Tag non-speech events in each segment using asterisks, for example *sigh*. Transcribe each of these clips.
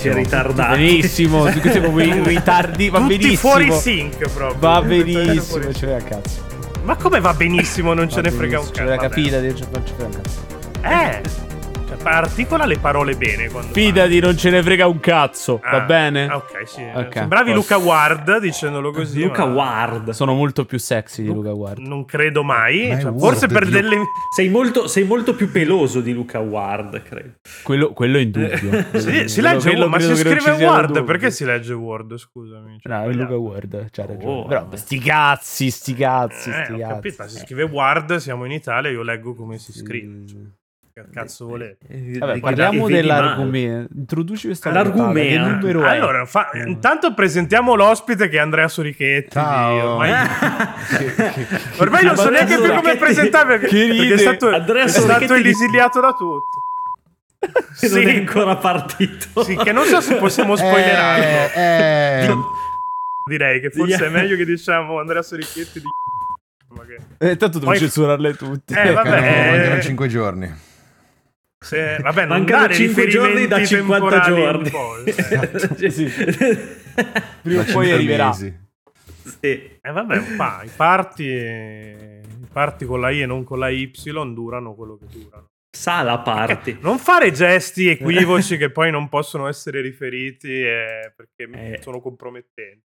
Che ritardati. Benissimo, *laughs* siamo in ritardi, va Tutti benissimo. fuori sync proprio. Va benissimo, ce l'hai a cazzo. Ma come va benissimo? Non ce Va ne frega un benissimo, cazzo. Ce l'hai capita, ce non ce frega un cazzo. Eh. Articola le parole bene quando Fidati, non ce ne frega un cazzo, parli. va Ah, bene? Ok, sì. Ok, Sembravi posso. Luca Ward dicendolo così. Luca ma Ward. Sono molto più sexy di Luca Ward. Non credo mai. Ma Cioè, forse per delle. Sei molto, sei molto più peloso di Luca Ward, credo. Quello, quello è in dubbio. *laughs* Si, si legge quello Ward, ma si scrive Ward. dubbi. Perché si legge Ward? Scusami. Cioè, No, è. Luca Ward, c'ha ragione. Oh, Però sti cazzi, sti cazzi, Eh, sti ho cazzi. capito, si scrive Ward, siamo in Italia, io leggo come si scrive. Cioè, cazzo volete? Eh, Vabbè, che- parliamo vedi male. dell'argomento. Introduci numero è? Allora, fa- intanto presentiamo l'ospite che è Andrea Sorichetti. Ciao. Ormai, *laughs* *laughs* Che- ormai non so neanche più come presentarlo perché, è stato, Andrea è stato esiliato da tutti. Che *laughs* non è Sì. ancora partito. Sì, che non so se possiamo spoilerarlo. Eh, eh, Direi che forse Yeah. è meglio che diciamo Andrea Sorichetti di che- Eh, tanto devo Poi- censurarle tutte. Eh, vabbè, eh. mancano 5 giorni. Se- vabbè, non Mancano dare 5 giorni da riferimenti 50 temporali giorni. *laughs* *laughs* Sì. Prima o poi arriverà. mesi. Sì. Eh vabbè, pa, i parti i parti con la I e non con la Y durano quello che durano. Sa la party. Non fare gesti *laughs* equivoci che poi non possono essere riferiti eh, perché Eh. sono compromettenti.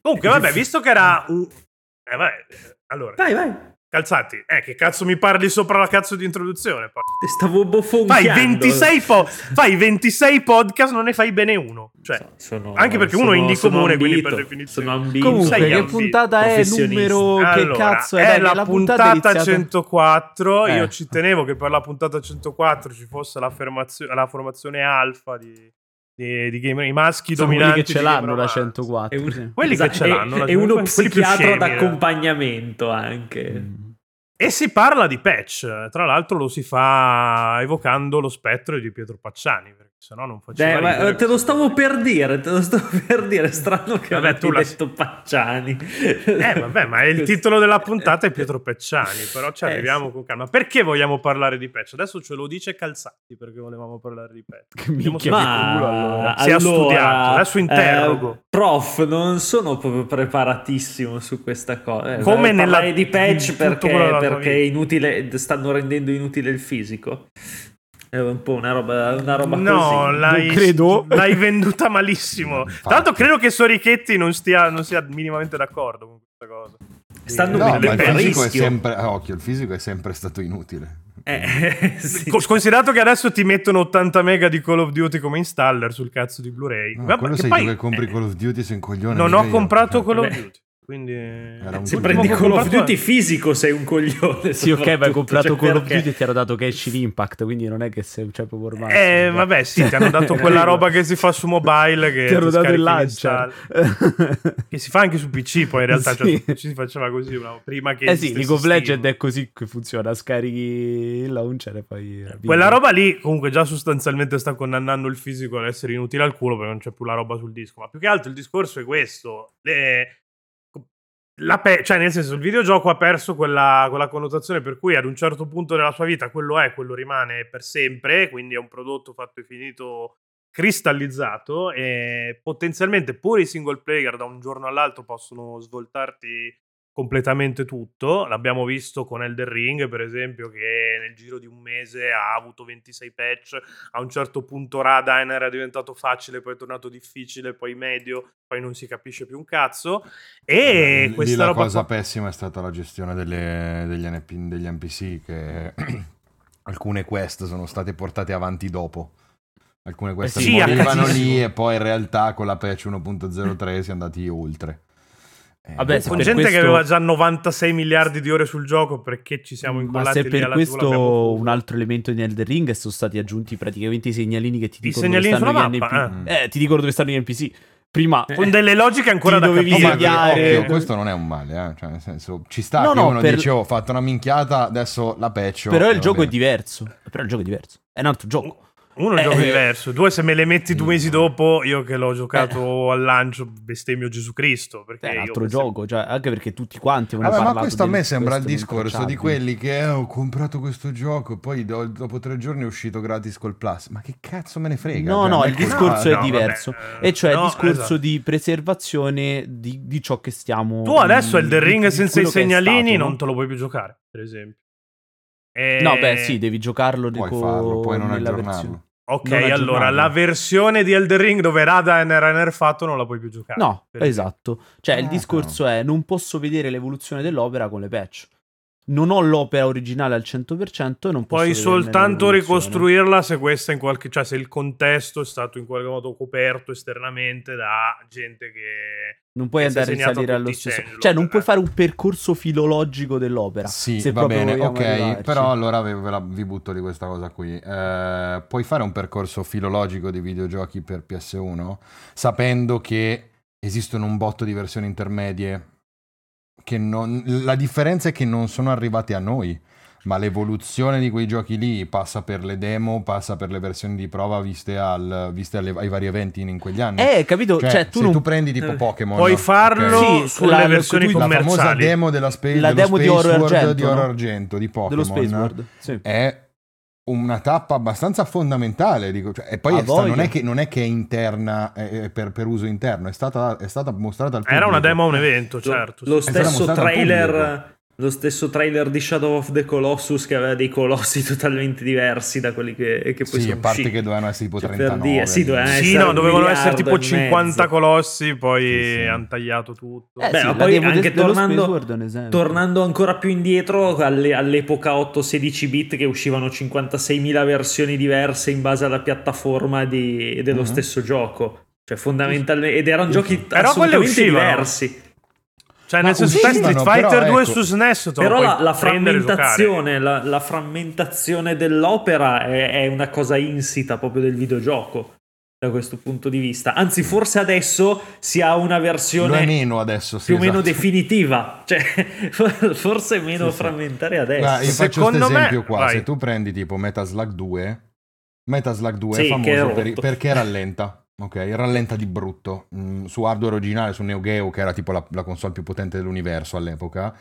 Comunque, vabbè, visto che era un... Eh, vabbè, allora, Vai, vai. Calzati. Eh, che cazzo mi parli sopra la cazzo di introduzione? Ti stavo Fai bofonchiando. 26, po- *laughs* fai 26 podcast, non ne fai bene uno. Cioè, Sono- anche perché uno è indie sono comune, quindi per definizione. Sono ambito. Comunque, Sei che ambito, puntata è? Numero. Che Allora, cazzo è? è Dai, la, che puntata, iniziata- 104. Eh. Io ci tenevo che per la puntata 104 ci fosse la, la formazione alfa di, di, di gamer, i maschi Sono quelli dominanti. che ce di l'hanno la Romanzo. 104. È un- sì. Quelli che ce l'hanno, la- È uno quelli più psichiatra eh. d'accompagnamento anche. Mm. E si parla di patch. Tra l'altro lo si fa evocando lo spettro di Pietro Pacciani, sennò non faceva Dai, ma ridere. eh, te lo stavo per dire, te lo stavo *laughs* per dire, strano che Vabbè, avete tu la- detto Pacciani. Eh, vabbè, ma è il *laughs* titolo della puntata è Pietro Pecciani, però ci Eh, arriviamo sì. con calma. Perché vogliamo parlare di patch? Adesso ce lo dice Calzati perché volevamo parlare di patch. Che minchia Ma culo allora. Si è studiato, adesso interrogo. eh, prof, non sono proprio preparatissimo su questa cosa. Eh, Come parlare nella- di tutto perché, perché inutile, stanno rendendo inutile il fisico. È un po' una roba, una roba No, così. l'hai, credo. *laughs* l'hai venduta malissimo. Tra l'altro, credo che Sorichetti non, stia, non sia minimamente d'accordo con questa cosa. Stanno No, il fisico sempre. ah, occhio, il fisico è sempre stato inutile. Eh, *laughs* sì. Co- Considerato che adesso ti mettono 80 mega di Call of Duty come installer sul cazzo di Blu-ray. No, Vabbè, quello che sei poi- tu che compri eh, Call of Duty sei un coglione. Non ho io. comprato Eh, Call of. Duty. Quindi Era un Se prendi che Call of Duty fisico sei un coglione. Sì, ok, ma hai comprato cioè, Call of Duty e ti hanno dato Genshin Impact, quindi non è che sei cioè, proprio ormai. Eh, vabbè, sì, ti hanno dato *laughs* quella roba che si fa su mobile che ti hanno dato il launcher. Che si fa anche su PC, poi in realtà cioè, *laughs* Sì. PC si faceva così una- prima che eh sì, League of. Legends è così che funziona, scarichi il launcher e poi... Quella roba lì comunque già sostanzialmente sta condannando il fisico ad essere inutile al culo perché non c'è più la roba sul disco. Ma più che altro il discorso è questo. Le- la pe- cioè, nel senso, il videogioco ha perso quella, quella connotazione per cui ad un certo punto della sua vita quello è, quello rimane per sempre, quindi è un prodotto fatto e finito cristallizzato e potenzialmente pure i single player da un giorno all'altro possono svoltarti completamente tutto. L'abbiamo visto con Elder Ring, per esempio, che nel giro di un mese ha avuto 26 patch. A un certo punto Radine era diventato facile, poi è tornato difficile, poi medio, poi non si capisce più un cazzo. E Lì questa la roba cosa pessima è stata la gestione delle- degli, NP degli NPC che *clears throat* alcune quest sono state portate avanti dopo. Alcune quest Eh sì, morivano lì e poi in realtà con la patch 1.03 si è andati oltre. Eh, Vabbè, se con gente che questo- aveva già 96 miliardi di ore sul gioco perché ci siamo Ma incollati se lì per questo un altro elemento di Elder Ring sono stati aggiunti praticamente i segnalini che ti I dicono segnalini dove stanno sulla gli mappa, NPC. Eh, ti dicono dove stanno gli NPC. Prima con delle logiche ancora da dovevi capire. Oh, ma segnare- occhio, questo non è un male, eh. cioè, nel senso, ci sta No, che no, uno per- dice oh, ho fatto una minchiata, adesso la patch. Però e il gioco è bene. diverso. Però il gioco è diverso. È un altro gioco. Uno è un Eh, gioco eh. diverso, due se me le metti due mesi dopo, io che l'ho giocato al lancio bestemmio Gesù Cristo. Perché È un altro bestem- gioco, cioè, anche perché tutti quanti hanno Vabbè, ma questo a me sembra il discorso di quelli che eh, ho comprato questo gioco e poi do- dopo tre giorni è uscito gratis col Plus. Ma che cazzo me ne frega? No, Cioè, no, il discorso no, è vabbè, diverso. eh, E cioè il no, discorso esatto. di preservazione di, di ciò che stiamo. Tu adesso mm, Elden di- Ring di senza i è segnalini stato, no? non te lo puoi più giocare, per esempio. E- No, beh, sì, devi giocarlo Puoi co- farlo, puoi non nella aggiornarlo. versione- Ok, non allora la versione di Elden Ring dove Radan era nerfato non la puoi più giocare. No, esatto. Cioè, il Ah, discorso è: non posso vedere l'evoluzione dell'opera con le patch. Non ho l'opera originale al 100% e non posso Puoi soltanto ricostruirla se questa in qualche cioè se il contesto è stato in qualche modo coperto esternamente da gente che Non puoi andare a risalire allo stesso. Cioè, non puoi fare un percorso filologico dell'opera. Sì, se va bene, ok, arrivarci. però allora ve- ve la- vi butto di questa cosa qui. Eh, puoi fare un percorso filologico di videogiochi per PS1 sapendo che esistono un botto di versioni intermedie che non... La differenza è che non sono arrivate a noi, ma l'evoluzione di quei giochi lì passa per le demo, passa per le versioni di prova viste, al- viste alle- ai vari eventi in, in quegli anni. Eh, capito? Cioè, Cioè, tu se non tu prendi tipo Eh. Pokémon, puoi farlo Sì, sulle la- versioni tu- la famosa demo della spa- La dello demo di Space Oro World Argento, di? Oro Argento di Pokémon dello Space World. Sì. è una tappa abbastanza fondamentale. Dico, cioè, e poi è sta- non, è che, non è che è interna eh, per, per uso interno, è stata, è stata mostrata al pubblico. Era una demo a un evento, Lo- certo. Lo, sì. stata stesso trailer. Lo stesso trailer di Shadow of the Colossus che aveva dei colossi *laughs* totalmente diversi da quelli che, che poi Sì, sono a parte usciti. che dovevano essere tipo Cioè, per 39. dire, sì, dovevano Sì, essere no, dovevano essere tipo e 50 mezzo. colossi, poi Sì, sì. hanno tagliato tutto. Eh Beh, sì, ma poi anche dello tornando-. Tornando ancora più indietro alle- all'epoca 8-16 bit che uscivano 56.000 versioni diverse in base alla piattaforma di- dello Mhm. stesso gioco. Cioè fondamentalmente ed erano giochi Però quelle assolutamente uscivano. diversi. Cioè, Ma nel senso, Street però, Fighter 2 ecco. su SNES te lo Però puoi la, la frammentazione, la, la frammentazione dell'opera è, è una cosa insita proprio del videogioco da questo punto di vista. Anzi, forse adesso si ha una versione meno adesso. sì, più o meno esatto. definitiva, *laughs* cioè forse meno Sì, sì. frammentaria adesso. Guarda, io faccio Secondo questo me- esempio qua. vai. Se tu prendi tipo Metal Slug 2, Metal Slug 2 Sì, è famoso per- perché rallenta. Ok, rallenta di brutto. Mm, su hardware originale, su Neo Geo, che era tipo la, la console più potente dell'universo all'epoca,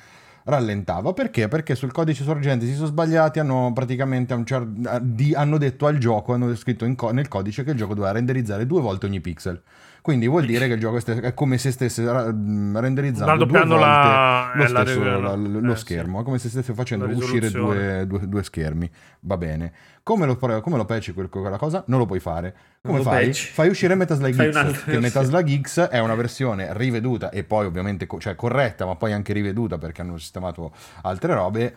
rallentava. Perché? Perché sul codice sorgente si sono sbagliati, hanno praticamente cer- di- hanno detto al gioco, hanno scritto co- nel codice che il gioco doveva renderizzare due volte ogni pixel. Quindi vuol dire che il gioco è, come se stesse renderizzando due volte la- lo, stesso- la- la- lo eh, sì. schermo, è come se stesse facendo uscire due, due- due schermi. Va bene. Come lo, come lo patchi quel- quella cosa? Non lo puoi fare. Come lo fai? patchi. Fai uscire Metal Slug Fai X, un'altra che Metal versione. Slug X è una versione riveduta e poi ovviamente co- cioè corretta, ma poi anche riveduta perché hanno sistemato altre robe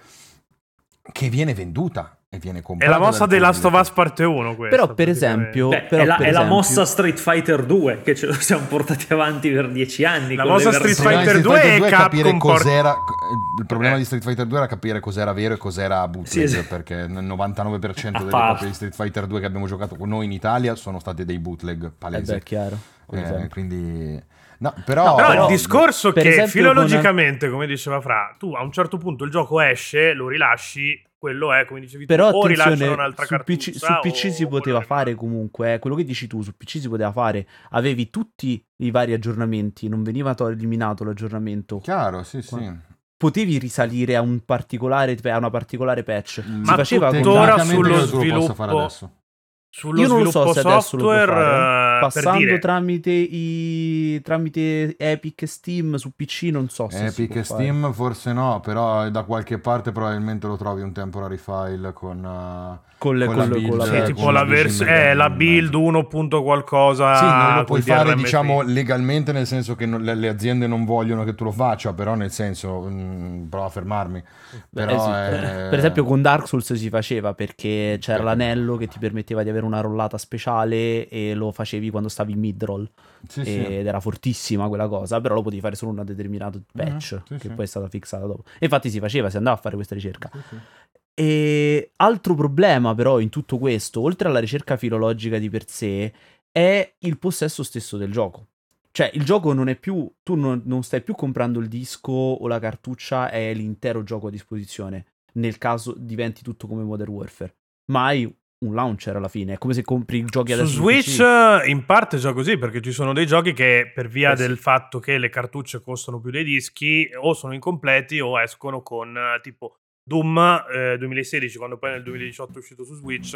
che viene venduta e viene È comprata. la mossa di Last of. Us parte 1 questa. Però, per esempio, Beh, però, è, la, per è la esempio- mossa Street Fighter 2 che ce lo siamo portati avanti per dieci anni. La con mossa le Street Fighter Il problema di 2 Street e Fighter 2 è capire cos'era. Il problema Eh. di Street Fighter 2 era capire cos'era vero e cos'era bootleg. Sì, esatto. Perché nel 99% delle copie di Street Fighter 2 che abbiamo giocato con noi in Italia sono state dei bootleg Eh palesi. beh, è chiaro. Eh, esempio. quindi, no, però, No, Però, però- il discorso per che esempio, filologicamente, come diceva Fra, tu a un certo punto il gioco esce, lo rilasci, quello è, come dicevi Però tu, o rilasciano attenzione, un'altra su PC, su PC o si poteva fare fa. comunque, eh, quello che dici tu, su PC si poteva fare, avevi tutti i vari aggiornamenti, non veniva to- eliminato l'aggiornamento, chiaro, sì, sì. Qua- potevi risalire a, un particolare, a una particolare patch, Mm. si Ma faceva tuttora sullo sviluppo- adesso. Sullo Io non lo sviluppo so se adesso lo fare, eh, per Passando dire, tramite, i, tramite Epic e Steam su PC non so se si Epic può e fare. Steam forse no, però da qualche parte probabilmente lo trovi un temporary file con... uh, con, le, con con, la le- build, con la sì, eh, tipo con la, vers- build eh, la build 1. punto qualcosa. Sì, non lo puoi fare, DRM diciamo, legalmente, nel senso che non- le, le aziende non vogliono che tu lo faccia, però nel senso, mm, prova a fermarmi. Però eh sì, è- Per esempio con Dark Souls si faceva perché c'era l'anello che ti permetteva di avere una rollata speciale e lo facevi quando stavi in mid-roll Sì, sì. ed era fortissima quella cosa, però lo potevi fare solo in una determinata patch Mhm, sì, che poi è stata fissata dopo. E infatti si faceva, si andava a fare questa ricerca. E altro problema però in tutto questo, oltre alla ricerca filologica di per sé, è il possesso stesso del gioco. Cioè, il gioco non è più. Tu non, non stai più comprando il disco o la cartuccia, è l'intero gioco a disposizione. Nel caso diventi tutto come Modern Warfare. Ma hai un launcher alla fine. È come se compri i giochi adesso su Switch eh, in parte è già così perché ci sono dei giochi che per via Eh sì. del fatto che le cartucce costano più dei dischi o sono incompleti o escono con eh, tipo Doom eh, 2016 quando poi nel 2018 è uscito su Switch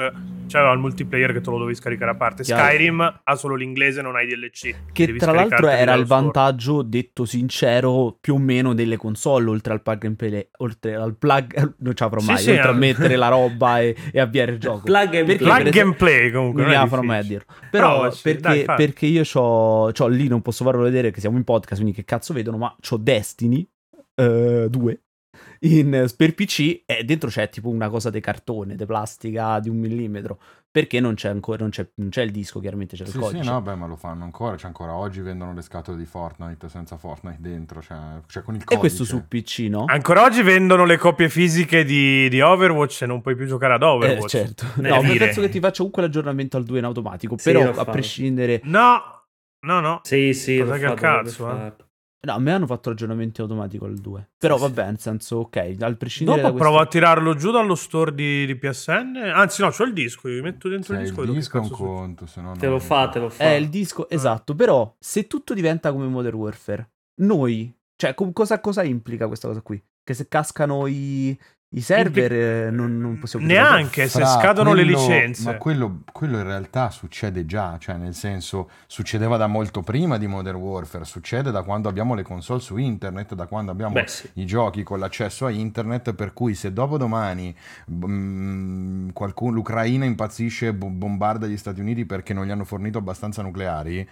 c'aveva il multiplayer che te lo dovevi scaricare a parte Chiaro. Skyrim ha solo l'inglese non hai DLC Che Devi tra l'altro era il store. vantaggio, detto sincero, più o meno delle console, oltre al plug and play, oltre al plug, *laughs* non farò Sì, mai, sì, oltre a eh. mettere la *laughs* roba e, e avviare il gioco. Plug and Perché, plug esempio- and play comunque non non farò mai a dirlo. Però sì, perché, dai, perché io c'ho, c'ho lì, non posso farlo vedere che siamo in podcast, quindi che cazzo vedono, ma c'ho Destiny 2 in, per PC e dentro c'è tipo una cosa di cartone, di plastica di un millimetro, perché non c'è ancora, non c'è, non c'è il disco, chiaramente c'è il Sì, codice. sì, no, beh, ma lo fanno ancora. Cioè, ancora oggi vendono le scatole di Fortnite senza Fortnite dentro. Cioè, cioè con il E codice. questo su PC, no? ancora oggi vendono le copie fisiche di, di Overwatch e non puoi più giocare ad Eh, Overwatch certo. Devi No, penso che ti faccia comunque l'aggiornamento al 2 in automatico. Sì, però a prescindere. no no no Sì, sì, Cosa che dovrebbe cazzo, eh. No, a me hanno fatto l'aggiornamento automatico al 2. Però Sì, vabbè, nel senso, ok, al prescindere Dopo da questo... provo a tirarlo giù dallo store di, di PSN. Anzi, no, c'ho il disco. Io metto dentro Cioè, il disco. e il disco è un conto, se no Te lo fa, te lo fa. È il disco, Ah. esatto. Però se tutto diventa come Modern Warfare, noi... Cioè, co- cosa, cosa implica questa cosa qui? Che se cascano i, i server eh, non, non possiamo? Neanche se Fra, scadono le quello- licenze. Ma quello, quello in realtà succede già, cioè nel senso succedeva da molto prima di Modern Warfare, succede da quando abbiamo le console su internet, da quando abbiamo Beh, sì. i giochi con l'accesso a internet, per cui se dopodomani mm, qualcuno, l'Ucraina impazzisce e bo- bombarda gli Stati Uniti perché non gli hanno fornito abbastanza nucleari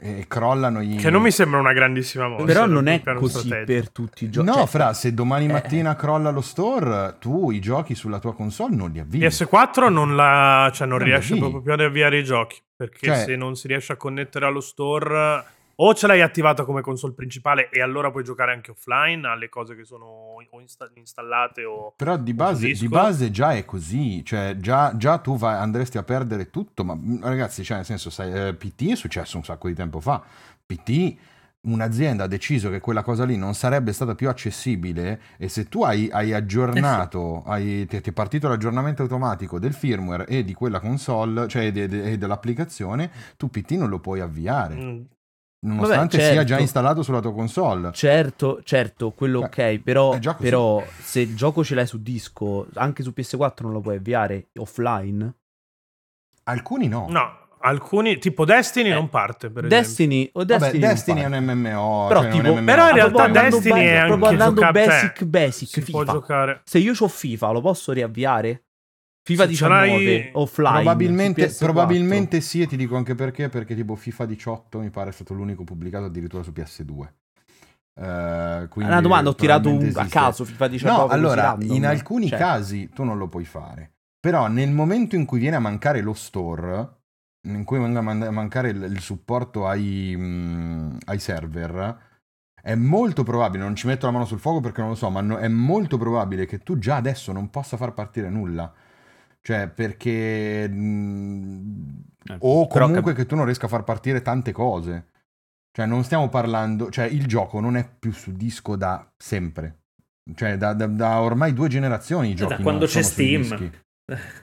e crollano i... Che non mi sembra una grandissima mossa. Però non è così per tutti i giochi. No, Cioè, fra, se domani eh. mattina crolla lo store, tu i giochi sulla tua console non li avvii. PS4 non, la, cioè non Non riesce proprio più ad avviare i giochi. Perché Cioè- se non si riesce a connettere allo store, o ce l'hai attivata come console principale e allora puoi giocare anche offline alle cose che sono o insta- installate o. Però di base, di base già è così, cioè già, già tu vai- andresti a perdere tutto, ma mm, ragazzi, cioè nel senso, sai, eh, PT è successo un sacco di tempo fa, PT un'azienda ha deciso che quella cosa lì non sarebbe stata più accessibile e se tu hai, hai aggiornato, hai, ti, ti è partito l'aggiornamento automatico del firmware e di quella console, cioè de- de- e dell'applicazione, tu PT non lo puoi avviare, Mm, nonostante Vabbè, sia certo. già installato sulla tua console. Certo, certo, quello Beh, ok, però, però se il gioco ce l'hai su disco, anche su PS4 non lo puoi avviare offline. Alcuni no. No, alcuni, tipo Destiny, Eh, non parte. Per esempio. Destiny o Vabbè, Destiny, Destiny, non è un MMO. Però cioè tipo- un però in MMO. realtà Destiny be- è proprio andando gioca- basic basic Si può FIFA. giocare. Se io ho FIFA, lo posso riavviare? FIFA Se ce 19 l'hai- offline. Probabilmente, su PS4. probabilmente sì, e ti dico anche perché, perché tipo FIFA 18 mi pare è stato l'unico pubblicato addirittura su PS2. Eh, quindi Una domanda, ho tirato un, a caso FIFA 19 No, allora, in alcuni Cioè, casi tu non lo puoi fare. Però nel momento in cui viene a mancare lo store, in cui venga a man- a mancare il, il supporto ai, mm, ai server, è molto probabile, non ci metto la mano sul fuoco perché non lo so, ma no- è molto probabile che tu già adesso non possa far partire nulla. Cioè, perché... mm, Eh, o comunque cap- che tu non riesca a far partire tante cose. Cioè, non stiamo parlando... Cioè, il gioco non è più su disco da sempre. Cioè, da, da- da ormai due generazioni i Da giochi quando non c'è Steam.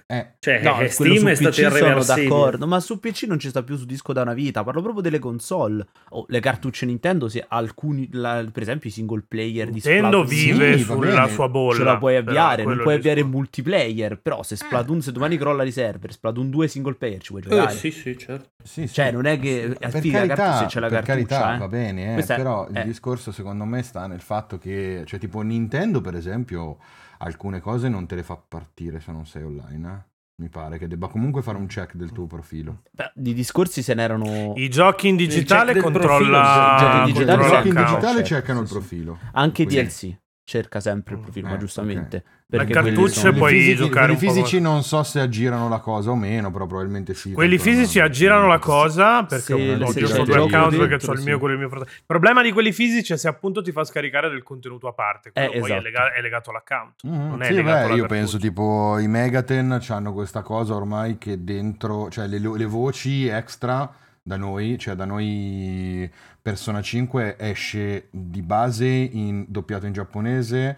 Eh, Cioè, No, eh, Steam su è stato PC sono irreversibile. d'accordo, ma su PC non ci sta più su disco da una vita. Parlo proprio delle console. O le cartucce Nintendo, se alcuni, la- per esempio, i single player di Nintendo Splatoon vive Sì, sulla bene. sua bolla. ce la puoi avviare, non puoi il avviare discorso. multiplayer. Però se Splatoon, se domani crolla di server, Splatoon 2 single player ci puoi Eh, giocare. sì, sì, certo. sì, sì. Cioè, non è che Per affidi la carità, cartuccia se c'è la per cartuccia. carità eh. va bene, eh, però il eh. discorso secondo me sta nel fatto che, cioè tipo Nintendo per esempio, alcune cose non te le fa partire se non sei online, eh. Mi pare che debba comunque fare un check del tuo profilo. Beh, di discorsi se n'erano I giochi in digitale controlla, i giochi in digitale controlla giochi in digitale Certo, cercano il sì, sì. profilo. anche Quindi- DLC. Cerca sempre il profilo, ma Eh, giustamente. ok. Perché Le quelli cartucce sono- puoi fisici- giocare quelli un po' fisici non so se aggirano la cosa o meno, però probabilmente sì. Quelli fisici non- aggirano la cosa perché ho, il due gioco account perché ho il mio sì. quello del mio fratello. Il problema di quelli fisici è se appunto ti fa scaricare del contenuto a parte, quello Eh, poi è, esatto. lega- è legato all'account. Mm, non è sì, legato beh, alla io cartuccia. penso tipo i Megaten hanno questa cosa ormai che dentro, cioè le, le voci extra da noi, cioè da noi Persona 5 esce di base in doppiato in giapponese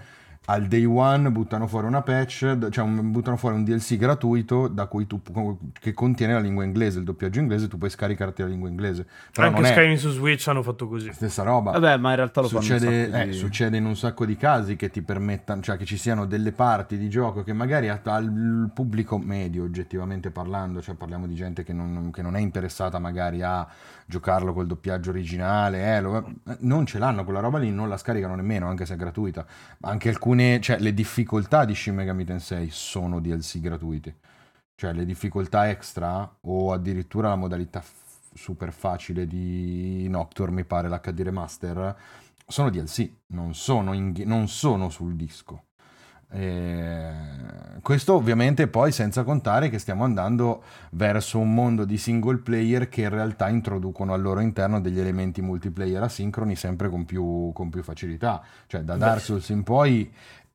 al day one buttano fuori una patch, cioè un- buttano fuori un DLC gratuito da cui tu, che contiene la lingua inglese, il doppiaggio inglese, tu puoi scaricarti la lingua inglese. Però Anche non è Skyrim su Switch hanno fatto così. stessa roba. Vabbè, ma in realtà lo fanno Succede, sacco eh, di- succede in un sacco di casi che ti permettano, cioè che ci siano delle parti di gioco che magari al pubblico medio, oggettivamente parlando, cioè parliamo di gente che non, che non è interessata magari a giocarlo col doppiaggio originale, eh, lo- eh, non ce l'hanno quella roba lì, non la scaricano nemmeno, anche se è gratuita. Anche alcune, cioè le difficoltà di Shin Megami Tensei sono DLC gratuiti. Cioè le difficoltà extra o addirittura la modalità f- super facile di Nocturne, mi pare l'HD Remaster, sono DLC, non sono, in- non sono sul disco. Eh, questo ovviamente poi senza contare che stiamo andando verso un mondo di single player che in realtà introducono al loro interno degli elementi multiplayer asincroni sempre con più, con più facilità. Cioè da Dark Souls in poi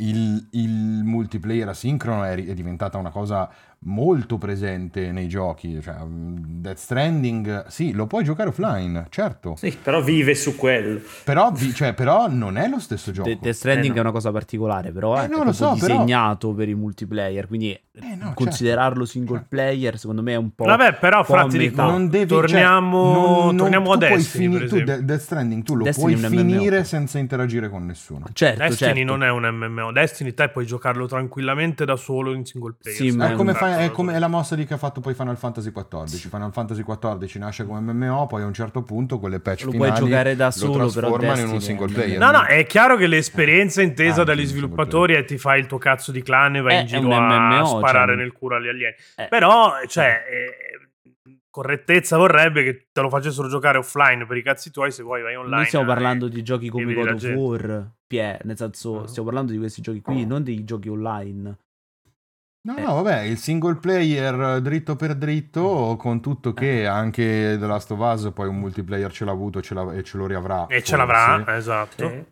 il, il multiplayer asincrono è, è diventata una cosa molto presente nei giochi. Cioè, mm, Death Stranding, sì, lo puoi giocare offline, certo, Sì, però vive su quello. però, vi- cioè, però non è lo stesso gioco. De- Death Stranding Eh, no. è una cosa particolare, però Eh, è no, so, però- disegnato per i multiplayer, quindi Eh, no, considerarlo certo. single Cioè- player secondo me è un po'... Vabbè, però, po' fra, a ti metà. dico, non devi, torniamo, cioè, non- non- torniamo tu a puoi Destiny, fini- per tu. De- Death Stranding tu lo Destiny puoi MMO. finire senza interagire con nessuno. Certo, Destiny certo. non è un MMO. Destiny te puoi giocarlo tranquillamente da solo in single player. Sì, È come, fa- è come- è la mossa di che ha fatto poi Final Fantasy XIV. Final Fantasy XIV nasce come MMO, poi a un certo punto quelle patch Lo puoi finali giocare da lo solo, però trasformano in un single player. No, no, è chiaro che l'esperienza intesa dagli sviluppatori è ti fai il tuo cazzo di clan e vai in giro un a MMO, sparare cioè- nel culo agli alieni. Eh. Però, cioè, eh, correttezza vorrebbe che te lo facessero giocare offline per i cazzi tuoi, se vuoi vai online. Noi stiamo eh, parlando di giochi come God of. War, Pie, nel senso, Ah. stiamo parlando di questi giochi qui, non dei giochi online. No, Eh. no, vabbè, il single player dritto per dritto, con tutto che anche The Last of Us poi un multiplayer ce l'ha avuto ce l'ha- e ce lo riavrà. E ce forse. l'avrà, esatto. Sì.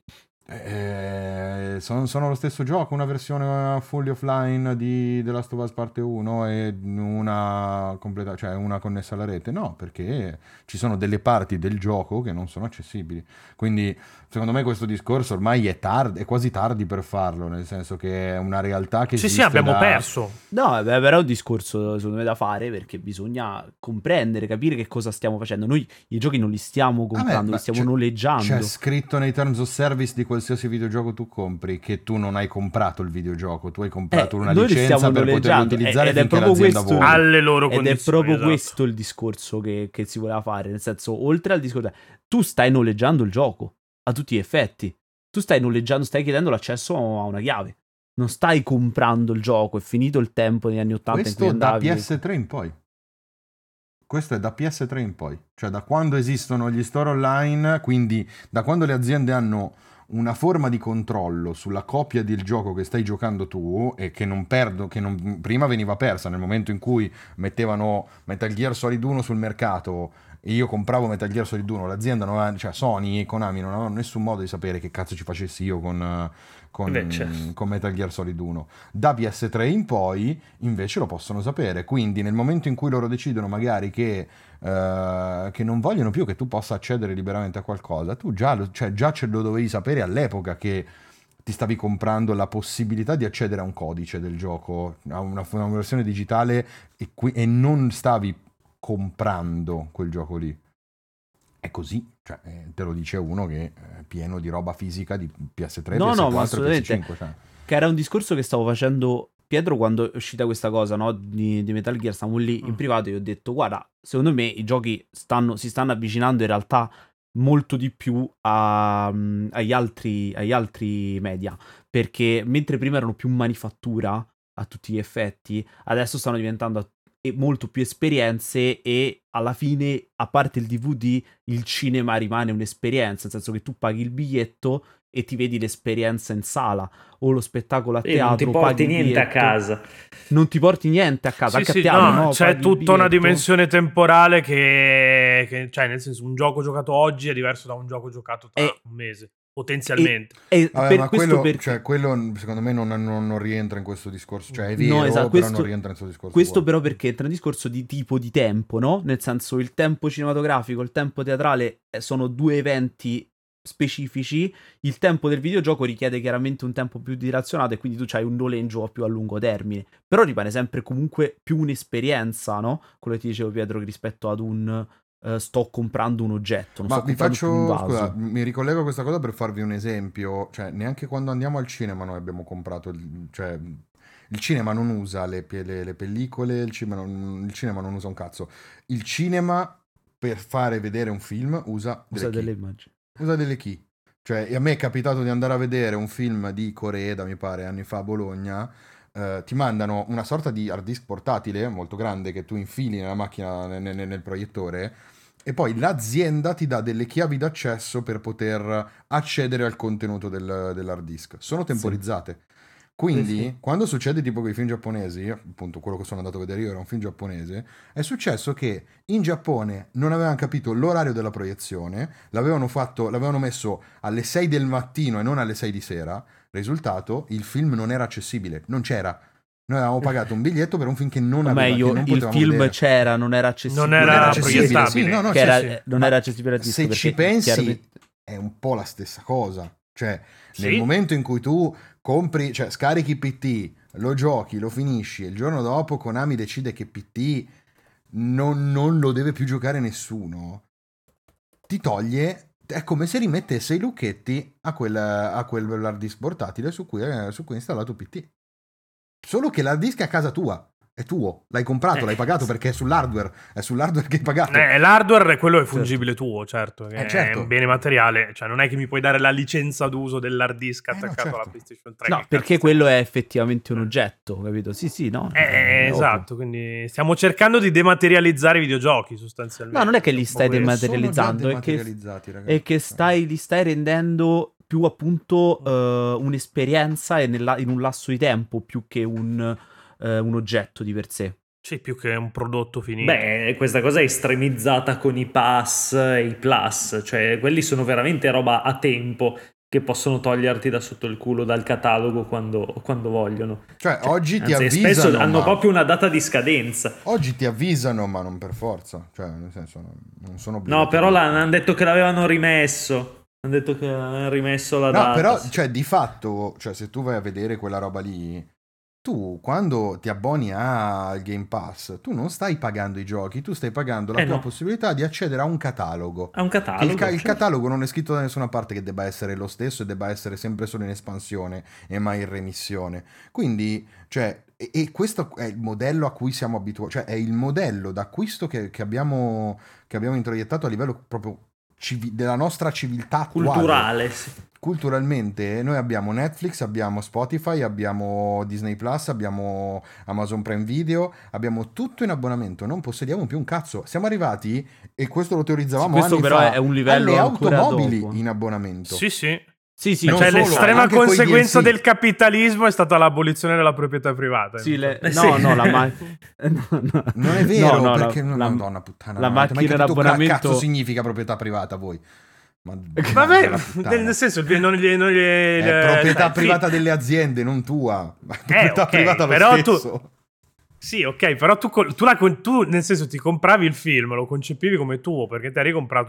Eh, sono, sono lo stesso gioco, una versione fully offline di The Last of Us parte 1 e una, completa, cioè una connessa alla rete. No, perché ci sono delle parti del gioco che non sono accessibili. Quindi, secondo me, questo discorso ormai è tardi, è quasi tardi per farlo, nel senso che è una realtà che Sì, sì, abbiamo da- perso. No, vabbè, però è un discorso secondo me da fare perché bisogna comprendere, capire che cosa stiamo facendo. Noi i giochi non li stiamo comprando, ma li stiamo c'è- noleggiando. C'è scritto nei terms of service di qualsiasi videogioco tu compri che tu non hai comprato il videogioco, tu hai comprato Eh, una licenza per poterlo utilizzare ed è finché proprio l'azienda questo- vuole. Alle loro Ed è condizioni. proprio esatto. questo il discorso che, che si voleva fare. Nel senso, oltre al discorso, tu stai noleggiando il gioco a tutti gli effetti. Tu stai noleggiando, stai chiedendo l'accesso a una chiave. Non stai comprando il gioco. È finito il tempo negli anni 80 in cui Questo da andavi. PS3 in poi. Questo è da PS3 in poi, cioè da quando esistono gli store online, quindi da quando le aziende hanno una forma di controllo sulla copia del gioco che stai giocando tu e che non perdo, che non- prima veniva persa nel momento in cui mettevano Metal Gear Solid 1 sul mercato e io compravo Metal Gear Solid 1, l'azienda non aveva, cioè Sony e Konami non avevano nessun modo di sapere che cazzo ci facessi io con, eh, con, con Metal Gear Solid 1. Da PS3 in poi invece lo possono sapere, quindi nel momento in cui loro decidono magari che, eh, che non vogliono più che tu possa accedere liberamente a qualcosa, tu già, lo- cioè, già ce lo dovevi sapere all'epoca che ti stavi comprando la possibilità di accedere a un codice del gioco, a una, una versione digitale e, qui- e non stavi comprando quel gioco lì. È così, cioè, eh, te lo dice uno che è pieno di roba fisica di PS3, No, PS4 no, ma e assolutamente. PS5. Cioè. Che era un discorso che stavo facendo Pietro quando è uscita questa cosa no, di, di Metal Gear. Stavamo lì in Mm. privato e io ho detto: Guarda, secondo me i giochi stanno, si stanno avvicinando in realtà molto di più a- mm, agli, altri, agli altri media. Perché mentre prima erano più manifattura a tutti gli effetti, adesso stanno diventando a- e molto più esperienze e alla fine, a parte il DVD, il cinema rimane un'esperienza, nel senso che tu paghi il biglietto e ti vedi l'esperienza in sala o lo spettacolo a E teatro. non ti porti niente a biglietto, casa. Non ti porti niente a casa, Sì, anche sì, a teatro, no, no? c'è tutta una dimensione temporale che, che- cioè, nel senso, un gioco giocato oggi è diverso da un gioco giocato tra E- un mese, potenzialmente. E Vabbè, per quello, per- cioè, quello, secondo me non, non- non rientra in questo discorso. Cioè, è No, vero, esatto, però questo- non rientra in questo discorso. Questo qua. però perché entra in discorso di tipo di tempo, no? Nel senso il tempo cinematografico, il tempo teatrale eh, sono due eventi specifici, il tempo del videogioco richiede chiaramente un tempo più dilazionato e quindi tu hai un noleggio più a lungo termine. Però rimane sempre comunque più un'esperienza, no? Quello che ti dicevo Pietro rispetto ad un uh, sto comprando un oggetto. Ma vi faccio, scusa, mi ricollego a questa cosa per farvi un esempio. Cioè, neanche quando andiamo al cinema noi abbiamo comprato, il, cioè, il cinema non usa le, le, le pellicole, il cinema, non, il cinema non usa un cazzo. Il cinema per fare vedere un film usa delle, usa delle immagini usa delle key. Cioè, a me è capitato di andare a vedere un film di Corea, mi pare, anni fa a Bologna. Eh, ti mandano una sorta di hard disk portatile molto grande che tu infili nella macchina, nel, nel, nel proiettore. E poi l'azienda ti dà delle chiavi d'accesso per poter accedere al contenuto del, dell'hard disk. Sono temporizzate. Quindi, sì, sì. quando succede tipo con i film giapponesi, appunto quello che sono andato a vedere io era un film giapponese, è successo che in Giappone non avevano capito l'orario della proiezione, l'avevano, fatto, l'avevano messo alle 6 del mattino e non alle 6 di sera. Risultato, il film non era accessibile, non c'era. Noi avevamo *laughs* pagato un biglietto per un film che non aveva meglio, non il film vedere. c'era, non era accessibile. Non era, accessibile, sì, no, no, era, sì, non era accessibile a Se ci pensi, chiaramente... è un po' la stessa cosa. Cioè, Sì. nel momento in cui tu compri, cioè scarichi PT, lo giochi, lo finisci e il giorno dopo Konami decide che PT non, non lo deve più giocare nessuno, ti toglie, è come se rimettesse i lucchetti a quel, a quel hard disk portatile su cui, è- su cui è installato PT. Solo che l'hard disk è a casa tua, è tuo, l'hai comprato, Eh, l'hai pagato perché è sull'hardware, è sull'hardware che hai pagato. Eh, l'hardware è quello è fungibile tuo, certo. Eh, certo. È un bene materiale. Cioè, non è che mi puoi dare la licenza d'uso dell'hard disk Eh, no, attaccato alla certo. PlayStation 3. No, perché cazzo quello è effettivamente un oggetto, capito? Sì, sì, no. Eh, è esatto, quindi stiamo cercando di dematerializzare i videogiochi sostanzialmente. No, non è che li stai dematerializzando, è che- ragazzi. E che stai, li stai rendendo più appunto eh, un'esperienza e nella- in un lasso di tempo più che un, eh, un oggetto di per sé. Sì, più che un prodotto finito. Beh, questa cosa è estremizzata con i pass e i plus, cioè quelli sono veramente roba a tempo che possono toglierti da sotto il culo dal catalogo quando, quando vogliono. Cioè, oggi ti Anzi, avvisano, spesso hanno ma- proprio una data di scadenza. Oggi ti avvisano, ma non per forza. Cioè, nel senso, non- sono obbligati. No, però hanno detto che l'avevano rimesso. Hanno detto che avevano rimesso la No, data. però, sì. cioè, di fatto, cioè, se tu vai a vedere quella roba lì, tu quando ti abboni al Game Pass, tu non stai pagando i giochi, tu stai pagando la Eh, tua no. possibilità di accedere a un catalogo. È un catalogo. il, ca- il certo. catalogo non è scritto da nessuna parte che debba essere lo stesso e debba essere sempre solo in espansione e mai in remissione. Quindi, cioè, e, e questo è il modello a cui siamo abituati, cioè è il modello d'acquisto che, che abbiamo, che abbiamo introiettato a livello proprio civi- della nostra civiltà attuale. culturale. sì. Culturalmente noi abbiamo Netflix, abbiamo Spotify, abbiamo Disney Plus, abbiamo Amazon Prime Video, abbiamo tutto in abbonamento, non possediamo più un cazzo. Siamo arrivati, e questo lo teorizzavamo Sì, questo anni però fa, è un livello alle automobili dopo. in abbonamento. Sì, sì. Sì, sì, cioè, solo, l'estrema conseguenza del capitalismo è stata l'abolizione della proprietà privata. Sì, le- Eh, no, sì. no, la ma- no, no. Non è vero, No, no, la- perché la- madonna puttana, la macchina d'abbonamento- Che cazzo significa proprietà privata voi? Ma, Vabbè, nel, senso, non gli, non gli- È eh, proprietà cioè, privata sì, delle aziende, non tua. *laughs* Ma proprietà ok, privata lo però tu- stesso. Sì, ok, però tu, tu, la tu, nel senso ti compravi il film, lo concepivi come tuo perché ti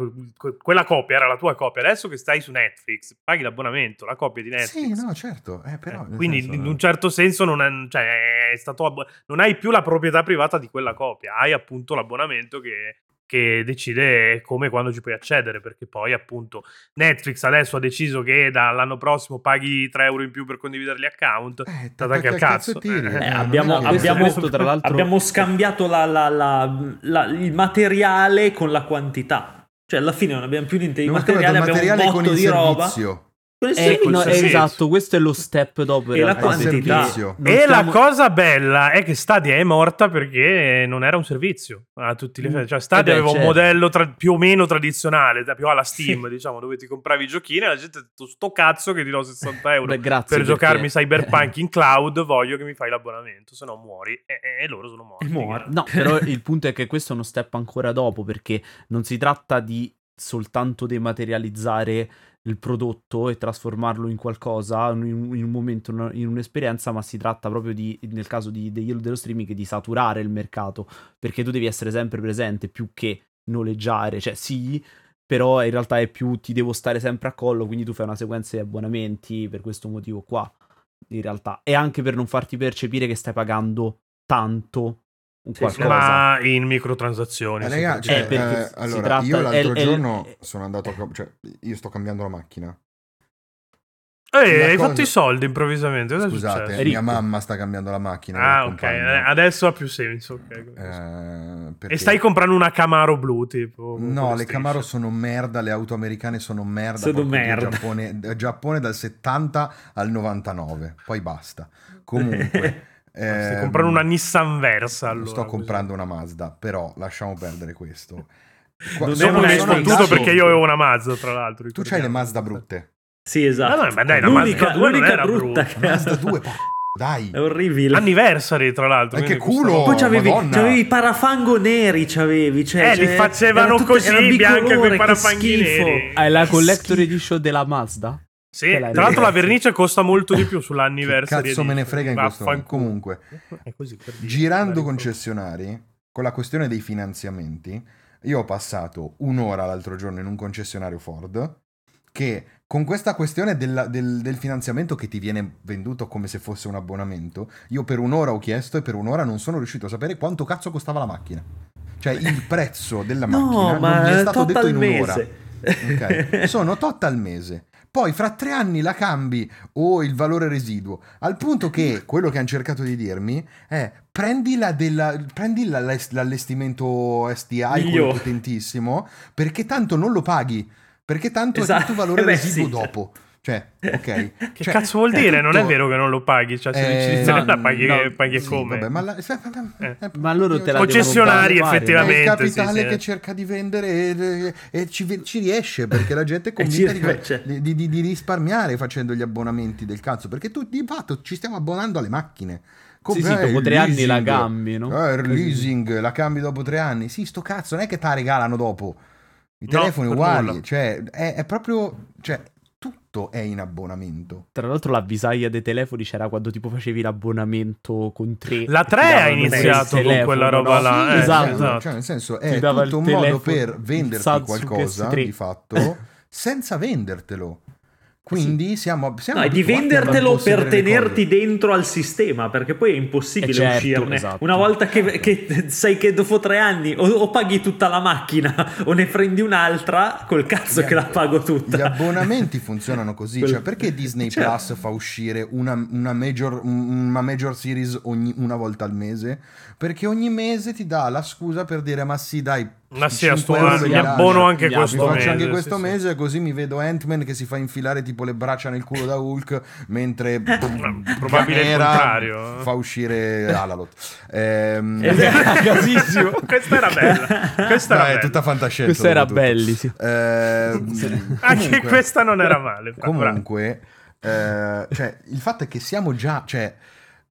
il- que- quella copia, era la tua copia. Adesso che stai su Netflix, paghi l'abbonamento, la copia di Netflix. Sì, no, certo. Eh, però, Eh, quindi senso- in un certo senso non, è, cioè, è stato non hai più la proprietà privata di quella copia, hai appunto l'abbonamento che, che decide come e quando ci puoi accedere, perché poi appunto Netflix adesso ha deciso che dall'anno prossimo paghi 3 euro in più per condividere gli account. Eh, T'attacchi al che cazzo. tiri? Eh, Eh, abbiamo, che- abbiamo- questo, tra l'altro- abbiamo scambiato la- la- la- la- il materiale con la quantità. Cioè, alla fine non abbiamo più niente di materiale, abbiamo materiale un con botto il di roba. servizio. Eh, no, servizio. esatto, questo è lo step dopo. in E la E stiamo- la cosa bella è che Stadia è morta perché non era un servizio a tutti gli effetti. Cioè, Stadia Eh beh, aveva un certo. modello tra- più o meno tradizionale, da- più alla Steam, diciamo, dove ti compravi i giochini e la gente ha detto sto cazzo che ti do 60 *laughs* euro Beh, per perché- giocarmi Cyberpunk *laughs* in cloud, voglio che mi fai l'abbonamento, se no muori. E, e- loro sono morti. Muore. No, però *laughs* il punto è che questo è uno step ancora dopo, perché non si tratta di soltanto dematerializzare il prodotto e trasformarlo in qualcosa, in, in un momento, in un'esperienza, ma si tratta proprio di, nel caso di, degli- dello streaming, di saturare il mercato, perché tu devi essere sempre presente più che noleggiare, cioè sì, però in realtà è più ti devo stare sempre a collo, quindi tu fai una sequenza di abbonamenti per questo motivo qua, in realtà. E anche per non farti percepire che stai pagando tanto un Sì, qualcosa. Ma in microtransazioni. Eh, sì, raga, perché- cioè, Eh, eh, allora, tratta- io l'altro è- giorno è- sono andato a... Cioè, io sto cambiando la macchina. Eh, la hai cosa- fatto i soldi improvvisamente. Cosa Scusate, mia mamma sta cambiando la macchina. Ah, ok. eh, Adesso ha più senso. ok. Eh, E stai comprando una Camaro blu, tipo. No, le strisce. Camaro sono merda, le auto americane sono merda. Sono merda. Giappone, Giappone dal 70 al 99, poi basta. Comunque... *laughs* Stai ehm, comprando una Nissan Versa. Allora, sto così. comprando una Mazda, però lasciamo perdere questo. *laughs* Qua- Non sono intanto- perché io avevo una Mazda, tra l'altro. Tu c'hai le. Mazda brutte. Sì, esatto. Ma no, ma dai, la l'unica, Mazda due non l'unica era brutta brutta. che Mazda *laughs* 2, porco, dai. È orribile. Anniversary, tra l'altro. Eh, che culo! Poi c'avevi, c'avevi i parafango neri, c'avevi. Cioè, Eh, li cioè, facevano era tutto- così, era bianchi, coi che parafanghi neri. Hai la Che collector edition della Mazda? Sì, tra l'altro la vernice costa molto di più Che sull'anniversary. cazzo me ne frega in questo momento. Comunque, È così, per dire. girando concessionari, con la questione dei finanziamenti, io ho passato un'ora l'altro giorno in un concessionario Ford che con questa questione della- del, del finanziamento che ti viene venduto come se fosse un abbonamento, io per un'ora ho chiesto e per un'ora non sono riuscito a sapere quanto cazzo costava la macchina. Cioè il *laughs* prezzo della macchina No, non ma mi è stato detto in un'ora. mese. Ok, Sono tot al mese. Poi fra tre anni la cambi o il valore residuo. Al punto che quello che hanno cercato di dirmi è prendi, la della, prendi la- l'allestimento STI, quello potentissimo, perché tanto non lo paghi. Perché tanto è Esatto. tutto valore Eh *laughs* beh, residuo sì. dopo. Cioè, ok. *laughs* Che Cioè, cazzo vuol dire? Non è tutto- vero che non lo paghi. Cioè, se Eh, dici inizialmente no, paghi, no, paghi Sì, come? vabbè, ma, la- Eh. Ma loro te la Concessionari, effettivamente. È il capitale sì, sì. che cerca di vendere e, e ci, ci riesce perché la gente *laughs* è convinta di, di- di- di risparmiare facendo gli abbonamenti del cazzo perché tu di fatto ci stiamo abbonando alle macchine. Sì, sì, eh, dopo tre anni la leasing. cambi, no? Eh, il leasing, la cambi dopo tre anni. Sì, sto cazzo, non è che te la regalano dopo. I No, telefoni per uguali, nulla. cioè è, è proprio... Cioè, tutto è in abbonamento. Tra l'altro l'avvisaglia dei telefoni c'era quando tipo facevi l'abbonamento con tre. La e ti 3 ha iniziato con telefono, quella roba no? là. Sì, eh, esatto. esatto. Cioè, nel senso, è tutto un il modo per venderti Samsung qualcosa S3. di fatto *laughs* senza vendertelo. Quindi siamo, siamo No, di vendertelo per tenerti dentro al sistema, perché poi è impossibile Eh certo, uscirne. esatto. Una volta che, che sai che dopo tre anni o, o paghi tutta la macchina *laughs* o ne prendi un'altra, col cazzo Gli che la pago tutta. Gli abbonamenti funzionano così. Quel- Cioè, perché Disney *laughs* Certo. Plus fa uscire una, una major, una major series ogni, una volta al mese? Perché ogni mese ti dà la scusa per dire: Ma sì, dai. Ma sì, a 5 sto- euro mi me li abbono anche Mi questo Mi faccio mese. anche sì, questo sì. mese, così mi vedo Ant-Man che si fa infilare tipo le braccia nel culo da Hulk, mentre *laughs* probabile il Gamera contrario. fa uscire Alalot. Ehm, *laughs* Casissimo. Questa era bella. *laughs* Questa era è bella. tutta fantascienza. Questo era belli, sì. Ehm, Anche comunque- questa non era male. Comunque, eh, cioè, il fatto è che siamo già, cioè,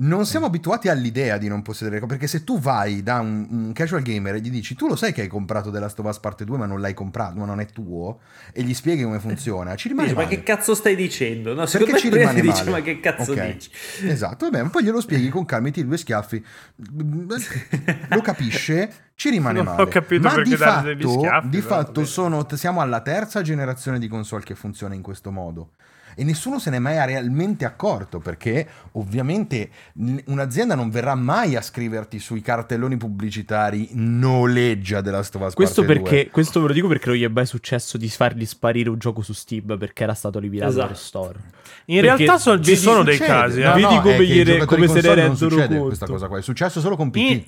non siamo abituati all'idea di non possedere. Perché se tu vai da un, un casual gamer e gli dici, tu lo sai che hai comprato The Last of Us Parte 2, ma non l'hai comprato, ma non è tuo, e gli spieghi come funziona, ci rimane Dici, ma che cazzo stai dicendo? No, Perché ci rimane ti dice, male. ma che cazzo Ok. dici? Esatto, vabbè, ma poi glielo spieghi con calma, ti due schiaffi, *laughs* lo capisce, ci rimane Non male. ho capito ma perché di fatto, schiaffi, di però, fatto sono, siamo alla terza generazione di console che funziona in questo modo. E nessuno se n'è mai realmente accorto perché ovviamente un'azienda non verrà mai a scriverti sui cartelloni pubblicitari noleggia della Us Questo Parte 2". perché questo ve lo dico perché non gli è mai successo di fargli sparire un gioco su Steam perché era stato eliminato Esatto. dal store. In Perché realtà so- ci vedi- sono dei Succede. casi. eh. No, Vedi no, come è che i gliene- giocatori come se ne rendono succede conto. questa cosa qua, è successo solo con PT. In-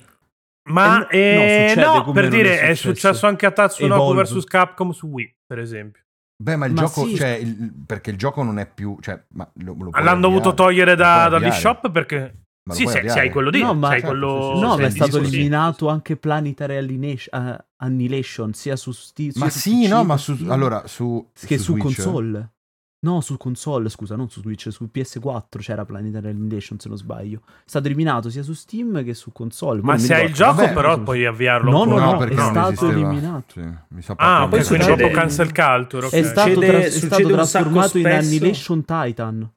Ma Eh, eh, no, no, per dire, è è successo. anche a Tatsunoko vs Capcom su Wii, per esempio. Beh, ma il Ma gioco, sì. cioè, il- perché il gioco non è più, cioè, ma lo, lo L'hanno dovuto togliere da, avviare. dall'eShop perché... Ma Sì, se, se hai quello lì, No, ma- Certo, quello... sì, sì, No, ma è stato eliminato anche Planetary Annihilation, eh, Annihilation sia su Steam Ma su sì, PC, no, ma su su, allora, su, che su, Switch, console. No, su console, scusa, non su Switch, su PS4 c'era Planetary Annihilation se non sbaglio. È stato eliminato sia su Steam che su console. Ma se hai il gioco Vabbè, però sì. puoi avviarlo No, ancora. no, no, perché è stato esisteva. eliminato. Sì, mi sa Ah, proprio ok, poi succede- dopo cancel culture. ok. È stato, Succede- tras- è stato trasformato in. Annihilation Titan.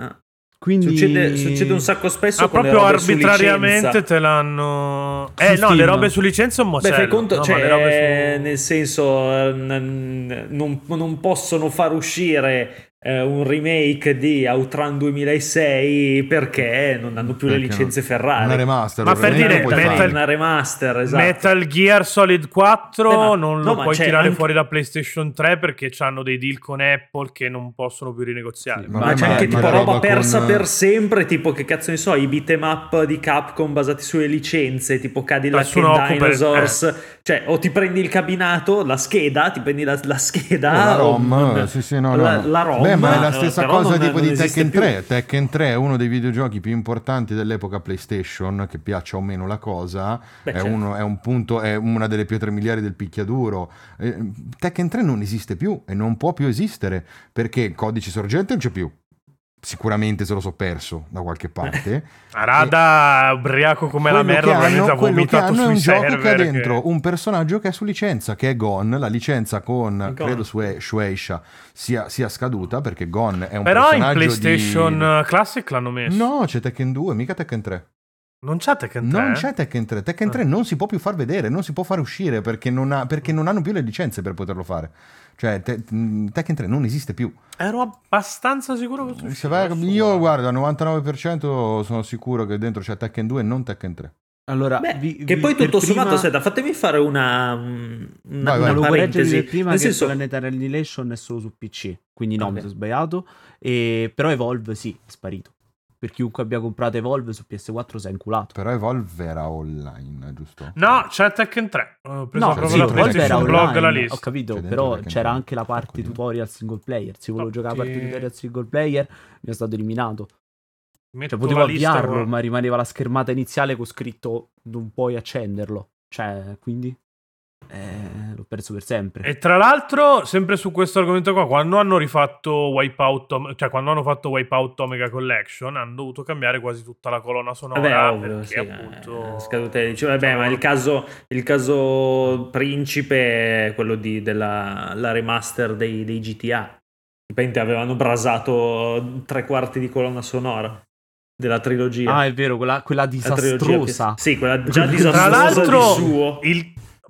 Ah. Quindi Succede, succede un sacco spesso Ah, proprio robe su arbitrariamente te l'hanno. Su Eh, no, Steam. le robe su licenza è un Beh, fai conto, no, cioè, ma le robe su... nel senso, eh, n- non, non possono far uscire eh, un remake di Outrun 2006 perché non hanno più le Perché licenze no? Ferrari. Una remaster. Ma per dire, Metal- fare. una remaster, esatto. Metal Gear Solid 4 Eh, ma- non no, lo ma puoi tirare anche- fuori da PlayStation 3 perché hanno dei deal con Apple che non possono più rinegoziare. Sì, Ma Vabbè, c'è ma- anche ma tipo la roba roba persa con- per sempre, tipo che cazzo ne so, i beat'em up di Capcom basati sulle licenze, tipo Cadillac and Dinosaurs. Cioè, o ti prendi il cabinato, la scheda, ti prendi la, la scheda. la o ROM, non- sì, sì, no, no. la, la ROM. Beh, ma è la eh, stessa cosa non- tipo non di Tekken più. 3. Tekken 3 è uno dei videogiochi più importanti dell'epoca PlayStation, che piaccia o meno la cosa. Beh, è, certo. uno- è un punto, è una delle pietre miliari del picchiaduro. Eh, Tekken 3 non esiste più e non può più esistere perché il codice sorgente non c'è più. Sicuramente se lo so perso da qualche parte. *laughs* Arada, ubriaco come la merda, che hanno- probabilmente ha quello che vomitato hanno è sui un gioco che ha che- dentro un personaggio che è su licenza, che è Gon. La licenza con, Gon. credo, su Shueisha sia, sia scaduta perché Gon è un Però in personaggio PlayStation di... Classic l'hanno messo. No, c'è Tekken 2, mica Tekken 3. Non c'è Tekken 3? Non c'è Tekken 3. Tekken 3 non si può più far vedere, non si può fare uscire perché non, ha- perché non hanno più le licenze per poterlo fare. Cioè, te- mh, Tekken 3 non esiste più. Ero abbastanza sicuro che fosse Se vai- io, guarda, al 99% sono sicuro che dentro c'è Tekken 2 e non Tekken 3. Allora, Beh, vi- che vi- poi tutto sommato, prima- aspetta, fatemi fare una, una, Vai, una vai. Volevo correggervi parentesi. prima Nel che senso, Planetary Annihilation è solo su PC, quindi no, Ok. mi sono sbagliato. E... Però Evolve sì, è sparito. Per chiunque abbia comprato Evolve su PS4 si è inculato. Però Evolve era online, giusto? No, c'è Tekken 3. Ho preso No, proprio sì, la Evolve era Blog la online, lista. ho capito, però Tekken c'era 3, anche la parte tutorial single player. Se volevo No, giocare la parte tutorial single player mi è stato eliminato. Metto Cioè potevo avviarlo, ma rimaneva la schermata iniziale con scritto non puoi accenderlo. Cioè, quindi eh, l'ho perso per sempre. E tra l'altro, sempre su questo argomento qua, quando hanno rifatto Wipeout, cioè quando hanno fatto Wipeout Omega Collection, hanno dovuto cambiare quasi tutta la colonna sonora. Vabbè, ovvio, perché sì, appunto... eh, scadute licenze. Vabbè, ma il caso, il caso principe è quello di, della la remaster dei, dei GTA. Dipende, avevano brasato tre quarti di colonna sonora della trilogia. Ah, è vero, quella, quella disastrosa. che- sì, quella già *laughs* Tra disastrosa Tra l'altro, di suo.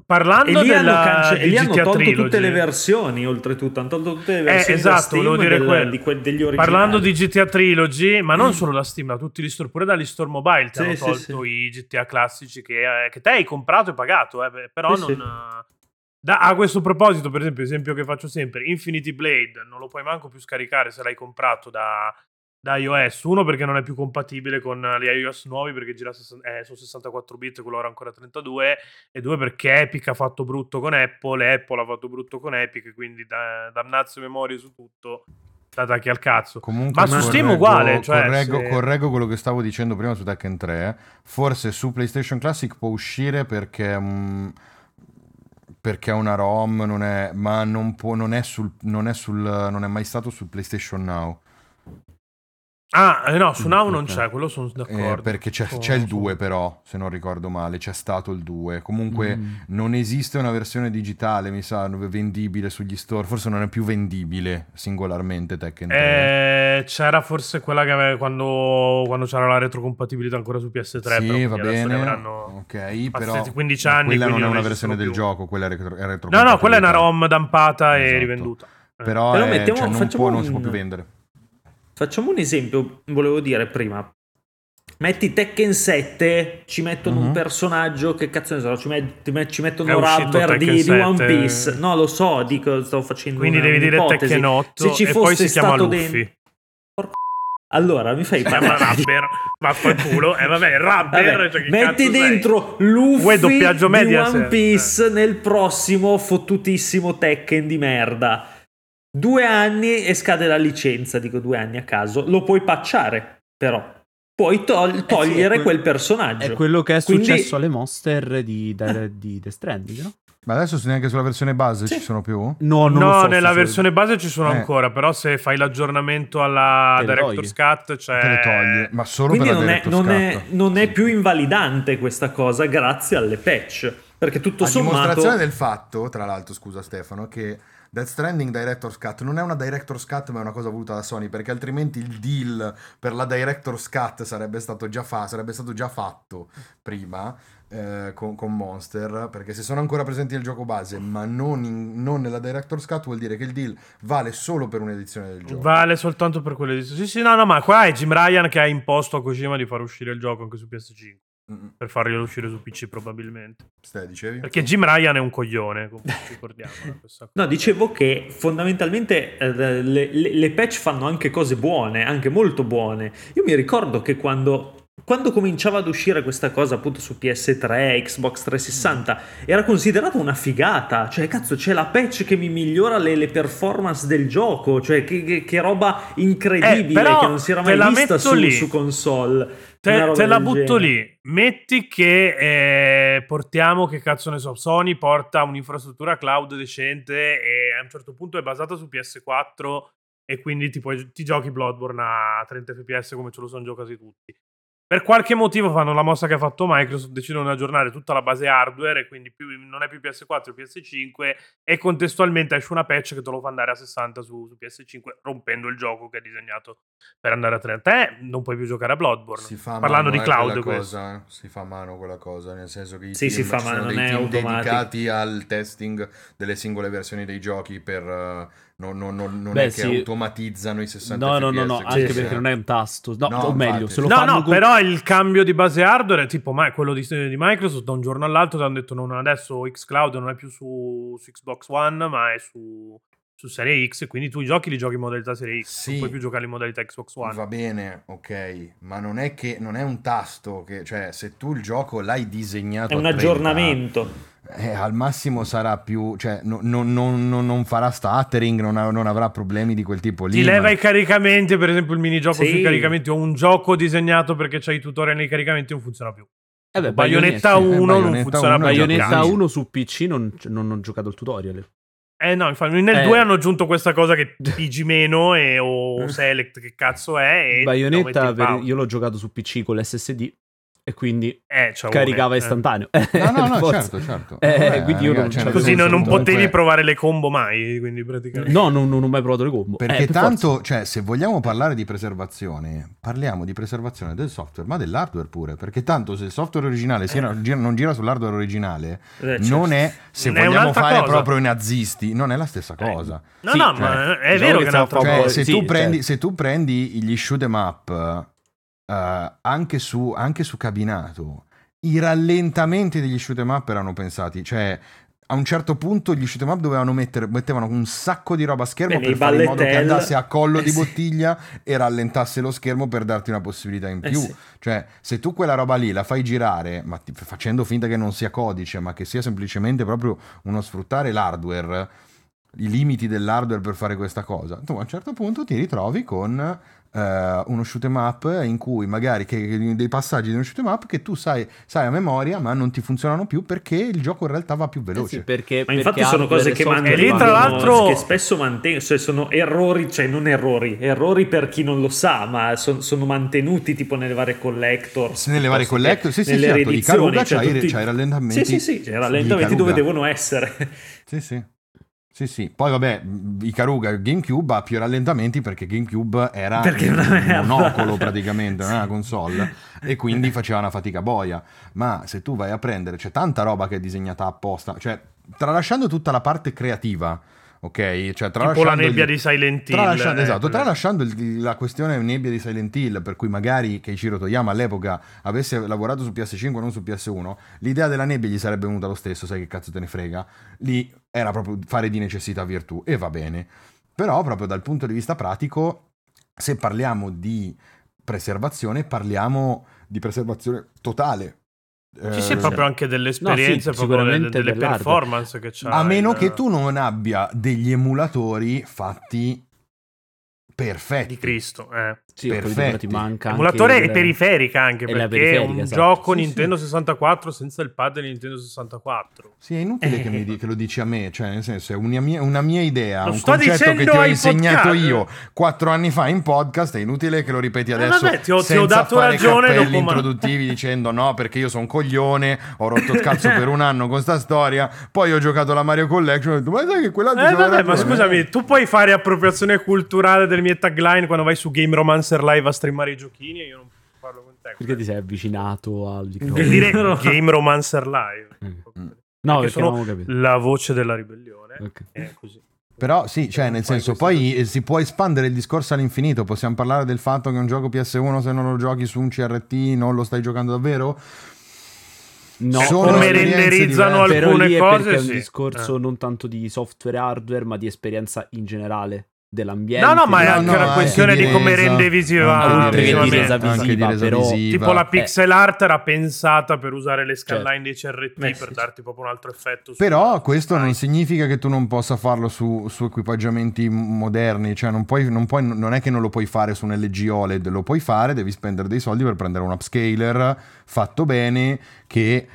Il- E parlando lì, hanno, della cance- e lì hanno tolto Trilogy, tutte le versioni, oltretutto. Hanno tolto tutte le versioni da esatto, volevo dire del- di que- degli originali. Parlando di GTA Trilogy, ma non solo da Steam, da tutti gli store, pure dagli store mobile ti Sì, hanno sì, tolto i GTA classici che, eh, che te hai comprato e pagato, eh, però Sì, non... sì. eh, da- a questo proposito, per esempio, esempio che faccio sempre, Infinity Blade non lo puoi manco più scaricare se l'hai comprato da, da iOS. Uno perché non è più compatibile con gli iOS nuovi perché gira eh, su 64 bit, quello era ancora 32. E due perché Epic ha fatto brutto con Apple, Apple ha fatto brutto con Epic, quindi da, damnazio memorie su tutto. Da attacchi al cazzo. Comunque Ma su Steam correggo- uguale, cioè, correggo, se- correggo quello che stavo dicendo prima su Tekken 3. Forse su PlayStation Classic può uscire perché. mm, perché è una ROM, non è, ma non, può, non, è sul, non, è sul, non è mai stato sul PlayStation Now. Ah, eh, no, su Now non c'è, quello sono Eh, d'accordo. perché c'è, c'è il sono- 2 però, se non ricordo male, c'è stato il 2. Comunque Mm. non esiste una versione digitale, mi sa, vendibile sugli store. Forse non è più vendibile singolarmente Tekken 3. Eh, c'era forse quella che aveva quando, quando c'era la retrocompatibilità ancora su PS3. sì, però va bene. Ok, però passati 15 ma anni. quella non è una esistono versione del più. gioco, quella è retro, è retrocompatibilità. No, no, quella è una ROM dampata e Esatto. rivenduta. Eh. Però, Però è- mettiamo- cioè, non, può, non si può un- più vendere. Facciamo un esempio, volevo dire prima. Metti Tekken 7, ci mettono un Mhm. personaggio che cazzo ne so, ci, met- ci mettono Rubber di, di One 7. Piece. No, lo so, dico, sto facendo Quindi una- devi dire. Tekken 8 Se ci e poi fosse si chiama stato Luffy. dentro- *laughs* Allora, mi fai chiama parlare. Rubber, vaffanculo. E vabbè, Rubber, Vabbè, cioè, metti sei? dentro Uè, Luffy di. One Piece nel prossimo fottutissimo Tekken di merda. Due anni e scade la licenza, dico due anni a caso. Lo puoi patchare, però. Puoi tol- togliere que- quel personaggio. È quello che è Quindi- successo alle monster di, di, di The Stranding, no? Ma adesso neanche sulla versione base Sì. ci sono più? No, non lo No, so, nella versione base ci sono Eh. ancora, però se fai l'aggiornamento alla Director's Cut c'è... Te le togli, ma solo Quindi per la non è, non, è, non è più invalidante questa cosa grazie alle patch. Perché tutto A sommato... dimostrazione del fatto, tra l'altro, scusa Stefano, che Death Stranding Director's Cut non è una Director's Cut ma è una cosa voluta da Sony perché altrimenti il deal per la Director's Cut sarebbe stato già, fa- sarebbe stato già fatto prima eh, con, con Monster perché se sono ancora presenti nel gioco base ma non, in- non nella Director's Cut vuol dire che il deal vale solo per un'edizione del gioco Vale soltanto per quelle di... Sì, sì, no, no, ma qua è Jim Ryan che ha imposto a Kojima di far uscire il gioco anche su PS5. Per farglielo uscire su PC probabilmente. Stai, dicevi? Perché Jim Ryan è un coglione, comunque, *laughs* ricordiamo. No, dicevo che fondamentalmente eh, le, le- le patch fanno anche cose buone, anche molto buone. Io mi ricordo che quando, quando cominciava ad uscire questa cosa appunto su PS3, Xbox 360, era considerata una figata. Cioè, cazzo, c'è la patch che mi migliora le, le performance del gioco. Cioè, che, che- che roba incredibile Eh, che non si era mai vista su, su console. Te, te la butto genere. lì. Metti che eh, portiamo, che cazzo ne so, Sony porta un'infrastruttura cloud decente e a un certo punto è basata su PS4 e quindi ti, puoi- ti giochi Bloodborne a 30 fps come ce lo sono giocati tutti. Per qualche motivo fanno la mossa che ha fatto Microsoft, decidono di aggiornare tutta la base hardware e quindi più- non è più PS4 è PS5 e contestualmente esce una patch che te lo fa andare a 60 su, su PS5 rompendo il gioco che è disegnato per andare a 30. Te non puoi più giocare a Bloodborne. Si fa Parlando mano, di eh, cloud cosa, eh. si fa a mano quella cosa, nel senso che i Sì, si fa a sono mano, dei non è team automatico. dedicati al testing delle singole versioni dei giochi per eh, non, non- non- non Beh, è che sì. automatizzano i 60 No, no, no, no, che anche perché non è un tasto. No, No, o meglio, infatti. se lo No, fanno no, con- però il cambio di base hardware è tipo ma quello di, di Microsoft da un giorno all'altro ti hanno detto non, adesso xCloud non è più su, su Xbox One ma è su, su Serie X quindi tu i giochi li giochi in modalità Serie X Sì. non puoi più giocare in modalità Xbox One Va bene, ok, ma non è che non è un tasto, che, cioè se tu il gioco l'hai disegnato È un a 30, aggiornamento. eh, al massimo sarà più, cioè no- no- non- non- non farà stuttering, non, ha- non avrà problemi di quel tipo lì. ti leva ma- i caricamenti per esempio il minigioco Sì. sui caricamenti o un gioco disegnato perché c'hai i tutorial nei caricamenti non funziona più Eh beh, Bayonetta Bayonetta- 1 non Bayonetta funziona 1 più Bayonetta gioco 1 su PC non, non ho giocato il tutorial. Eh no, infatti nel Eh. 2 hanno aggiunto questa cosa che pigi meno e, o select che cazzo è e Bayonetta per- io l'ho giocato su PC con l'SSD e quindi Eh, caricava una, eh. istantaneo. No, no, no, *laughs* certo, certo. Eh, Vabbè, quindi io non- cioè, nel Così non, non comunque- potevi provare le combo mai, quindi praticamente. No, non, non ho mai provato le combo. Eh, Perché per tanto, forza. cioè, se vogliamo parlare di preservazione, parliamo di preservazione del software, ma dell'hardware pure. Perché tanto se il software originale gira- non gira sull'hardware originale, Eh, certo. non è, se Non è vogliamo un'altra fare cosa. proprio i nazisti, non è la stessa cosa. No, Sì, no, cioè, ma è diciamo vero che è un'altra un Cioè, cosa. se, tu prendi, certo. se tu prendi gli shoot 'em up eh, anche, su, anche su cabinato, i rallentamenti degli shoot 'em up erano pensati, cioè a un certo punto gli shoot 'em up dovevano mettere, mettevano un sacco di roba a schermo Beh, per fare in modo che andasse a collo eh, di sì. bottiglia e rallentasse lo schermo per darti una possibilità in Eh, più. sì. Cioè, se tu quella roba lì la fai girare, ma ti- facendo finta che non sia codice, ma che sia semplicemente proprio uno sfruttare l'hardware, i limiti dell'hardware per fare questa cosa, tu a un certo punto ti ritrovi con eh, uno shoot 'em up in cui magari che, che- dei passaggi di uno shoot 'em up che tu sai, sai a memoria, ma non ti funzionano più perché il gioco in realtà va più Eh veloce. sì, perché, Ma infatti perché sono cose che E lì, mantengono, tra l'altro- che spesso mantengono, cioè sono errori, cioè non errori, errori per chi non lo sa, ma son- sono mantenuti tipo nelle varie collectors. Nelle varie collector, sì, sì, nelle certo, di Karuga cioè c'hai, tutti- c'hai i rallentamenti. Sì, sì, sì, c'è i di rallentamenti dove devono essere. Sì, sì. Sì, sì. Poi vabbè, i Karuga GameCube ha più rallentamenti perché GameCube era Perché un monocolo praticamente, non era una *laughs* console e quindi faceva una fatica boia. Ma se tu vai a prendere, c'è tanta roba che è disegnata apposta, cioè tralasciando tutta la parte creativa, ok? Cioè, Tipo la nebbia gli- di Silent Hill. Tralasciando, eh, esatto, tralasciando il- la questione nebbia di Silent Hill, per cui magari Keiichiro Toyama all'epoca avesse lavorato su PS5 non su PS1, l'idea della nebbia gli sarebbe venuta lo stesso, sai che cazzo te ne frega. Lì era proprio fare di necessità virtù e va bene. Però proprio dal punto di vista pratico, se parliamo di preservazione, parliamo di preservazione totale. Ci Eh, sia proprio anche delle esperienze, No, sì, proprio delle, sicuramente delle dell'hardware. performance che c'ha. A meno che tu non abbia degli emulatori fatti perfetti. Di Cristo, eh. Sì, perfetti. ti manca anche Emulatore il- e periferica anche la perché è un esatto. gioco Sì, Nintendo 64 senza il pad Nintendo 64. Sì, è inutile che, mi di- che lo dici a me, cioè nel senso è una mia, una mia idea, Lo un sto concetto che ti ho insegnato podcast. io quattro anni fa in podcast, è inutile che lo ripeti adesso vabbè, ti ho- ti ho senza dato fare ragione dopo, ma- introduttivi *laughs* dicendo no perché io sono un coglione, ho rotto il cazzo per un anno con sta storia, poi ho giocato la Mario Collection e ho detto ma sai che quell'altro Eh vabbè, ma ragione." scusami, tu puoi fare appropriazione culturale delle mie tagline quando vai su Game Romancer Live a streamare i giochini e io non parlo con te. Perché ti sei avvicinato al dire. *laughs* Game Romancer Live. Mm. Mm. No, Perché perché sono la voce della ribellione. Ok. È così. Però sì, cioè nel senso, poi si può espandere il discorso all'infinito, possiamo parlare del fatto che un gioco PS1 se non lo giochi su un CRT non lo stai giocando davvero? No, Sono Come esperienze renderizzano diverse. però alcune lì è cose, perché è un sì. discorso Eh. non tanto di software e hardware, ma di esperienza in generale dell'ambiente. No, no, ma è anche no, una questione di di come resa, rende visiva. anche di oltre che di resa, visiva, resa però- visiva. Tipo la Eh. pixel art era pensata per usare le scanline dei CRT Beh, per sì. darti proprio un altro effetto. su- Però questo non significa che tu non possa farlo su, su equipaggiamenti moderni, cioè non, puoi, non, puoi- non è che non lo puoi fare su un LG OLED, lo puoi fare, devi spendere dei soldi per prendere un upscaler fatto bene che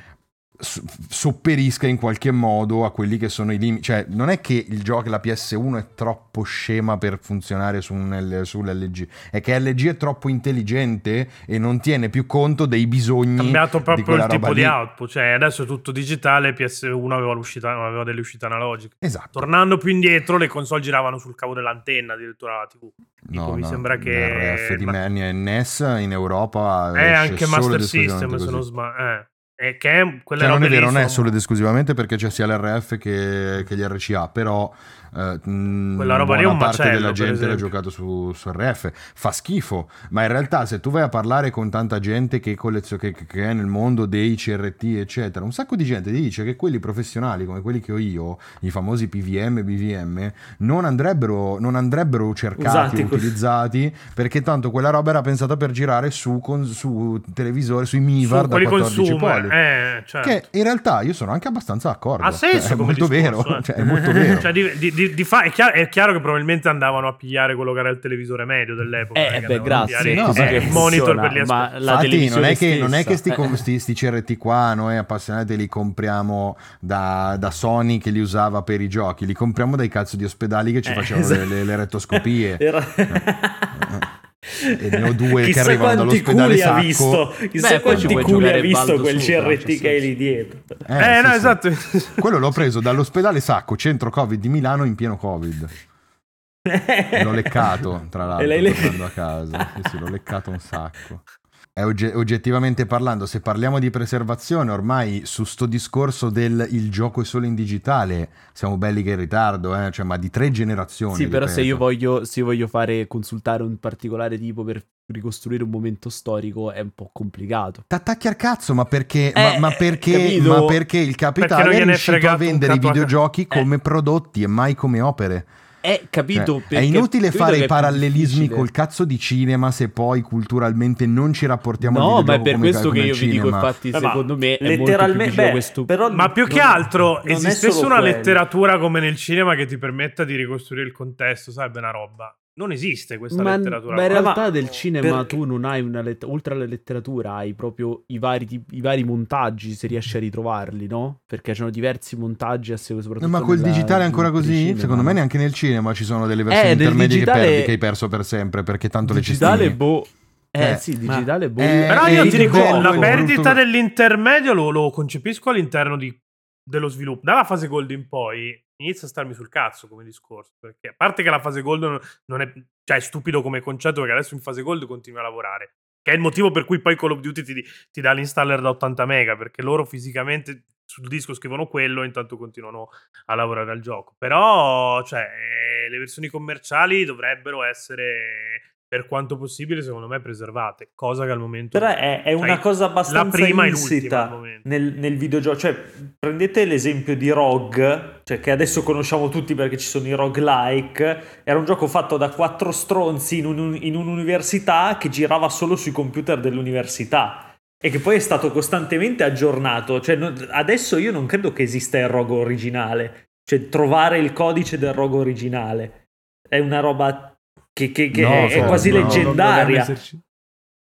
sopperisca in qualche modo a quelli che sono i limiti. Cioè non è che il gioco, la PS1 è troppo scema per funzionare su L- sull'LG, è che LG è troppo intelligente e non tiene più conto dei bisogni Ha cambiato proprio il tipo roba di lì. output. Cioè, adesso è tutto digitale. PS1 aveva, aveva delle uscite analogiche. Esatto. Tornando più indietro, le console giravano sul cavo dell'antenna addirittura la TV. Tipo, mi sembra che. RF di ma- e NES in Europa Eh, esce anche Master System, se non sbaglio. Eh. E che è, Cioè, non è vero, non è sono- solo ed esclusivamente perché c'è sia l'RF che, che gli RCA, però eh, mh, Quella roba lì è un parte macello, della gente l'ha giocato su, su RF. Fa schifo, ma in realtà se tu vai a parlare con tanta gente che, collezio- che, che è nel mondo dei CRT, eccetera, un sacco di gente ti dice che quelli professionali come quelli che ho io, i famosi PVM, BVM, non andrebbero, non andrebbero cercati Usati utilizzati perché tanto quella roba era pensata per girare su, con- su televisori, sui Mivar su da quelli 14 consumer. pollici. Eh, certo. Che in realtà io sono anche abbastanza d'accordo. Ha senso Cioè, è molto discorso, vero. eh. Cioè, è molto *laughs* vero. Cioè, di, di- di- di fa- è, chiaro, è chiaro che probabilmente andavano a pigliare quello che era il televisore medio dell'epoca. Eh, che beh, grazie. pigliare No, che il monitor per gli ma ascolti. la Infatti, televisione non è che, non è che sti, com- eh. sti- sti CRT qua noi appassionati li compriamo da, da Sony che li usava per i giochi, li compriamo dai cazzo di ospedali che ci Eh, facevano esatto. le, le- le rettoscopie. Era... E ne ho due che Chissà arrivano quanti dall'ospedale culi ha sacco. visto, chissà Beh, quanti culi ha visto quel CRT che hai lì dietro. Eh, sì, no, sì. esatto. Quello l'ho preso dall'ospedale Sacco, centro Covid di Milano in pieno Covid. L'ho leccato, tra *laughs* l'altro, E tornando a casa. Sì, sì, l'ho leccato un sacco. È ogge- oggettivamente parlando, se parliamo di preservazione, ormai su sto discorso del il gioco è solo in digitale, siamo belli che in ritardo, eh? cioè, ma di tre generazioni. Sì, però se io voglio, se io voglio fare consultare un particolare tipo per ricostruire un momento storico è un po' complicato. T'attacchi al cazzo, ma perché, Eh, ma, ma perché, capito? ma perché il Perché capitale non è riuscito a vendere i videogiochi come prodotti e mai come opere. È capito Cioè, perché è inutile capito fare i è parallelismi col cazzo di cinema se poi culturalmente non ci rapportiamo No, ma è per questo che io vi dico, cinema. infatti, Beh, secondo me è molto più letteralmente a beh, questo però Ma più che altro non è esistesse una quello. letteratura come nel cinema che ti permetta di ricostruire il contesto, sarebbe una roba. Non esiste questa Ma, letteratura. ma in realtà Ma- del cinema perché- tu non hai una letteratura, oltre alla letteratura hai proprio i vari, i vari montaggi se riesci a ritrovarli, no? Perché c'è diversi montaggi a seconda soprattutto ma col nella- digitale è ancora così? cinema, Secondo me no? neanche nel cinema ci sono delle versioni Eh, intermedie digitale- che perdi, che hai perso per sempre, perché tanto le digitale cestine. boh eh, Eh, sì, ma- digitale boh eh, Però Eh, io il ti dico, la perdita brutto- dell'intermedio lo, lo concepisco all'interno di- dello sviluppo. Dalla fase gold in poi inizia a starmi sul cazzo come discorso. Perché a parte che la fase gold non- è, cioè, è stupido come concetto, perché adesso in fase gold continui a lavorare. Che è il motivo per cui poi Call of Duty ti, ti dà l'installer da 80 mega, perché loro fisicamente sul disco scrivono quello e intanto continuano a lavorare al gioco. Però, cioè, eh, le versioni commerciali dovrebbero essere, per quanto possibile, secondo me, preservate. Cosa che al momento... Però è, è Cioè, una cosa abbastanza la prima insita nel, nel videogioco. Cioè, prendete l'esempio di Rogue, cioè che adesso conosciamo tutti perché ci sono i roguelike. Era un gioco fatto da quattro stronzi in, un- in un'università che girava solo sui computer dell'università. E che poi è stato costantemente aggiornato. Cioè, non- adesso io non credo che esista il rogo originale. Cioè, trovare il codice del rogo originale. È una roba che, che- che No, è, è cioè, quasi no, non- non è un leggendaria.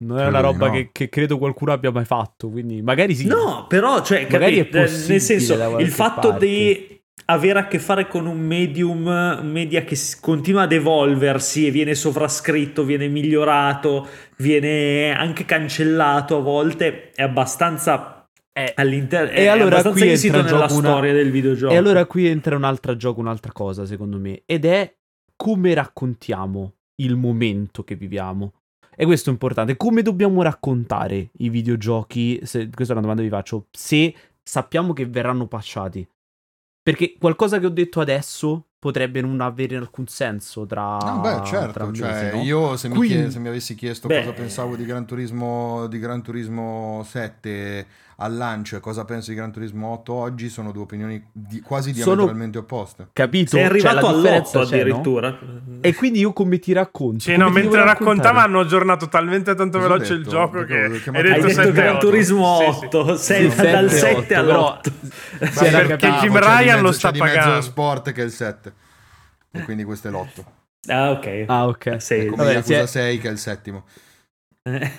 Non è una roba no. che, che credo qualcuno abbia mai fatto, quindi magari sì. No, però, cioè, Magari capi- è possibile nel senso, il fatto parte. di avere a che fare con un medium, un media che continua ad evolversi e viene sovrascritto, viene migliorato, viene anche cancellato a volte, è abbastanza Eh, all'interno, E è allora abbastanza qui entra nella una- storia del videogioco. E allora qui entra un altro gioco, un'altra cosa, secondo me, ed è come raccontiamo il momento che viviamo. E questo è importante. Come dobbiamo raccontare i videogiochi? Se, questa è una domanda che vi faccio. Se sappiamo che verranno patchati. Perché qualcosa che ho detto adesso potrebbe non avere alcun senso tra. No, beh, certo, cioè, mese, no? io se mi, Quindi- chie- se mi avessi chiesto Beh. cosa pensavo di Gran Turismo, di Gran Turismo 7 al lancio e cosa penso di Gran Turismo 8 oggi, sono due opinioni di- quasi Sono- diametralmente opposte. Capito? Sei Cioè, arrivato differenza all'8 c'è, no? addirittura. E quindi io come ti racconto? Sì, Come no, ti mentre raccontava hanno aggiornato talmente tanto Cosa veloce il detto? gioco Dico, che che hai detto detto 7 Gran 8. Turismo Sì, sì. 8, sei Sì, dal sette, 7 otto, però- all'8. Si Sì, perché c'è di Ryan mezzo- lo c'è sta di mezzo pagando. sport che è il 7. E quindi questo è l'8. Ah, ok. Ah, ok. Sì. È come Vabbè, Yakuza è- 6 che è il settimo. Eh.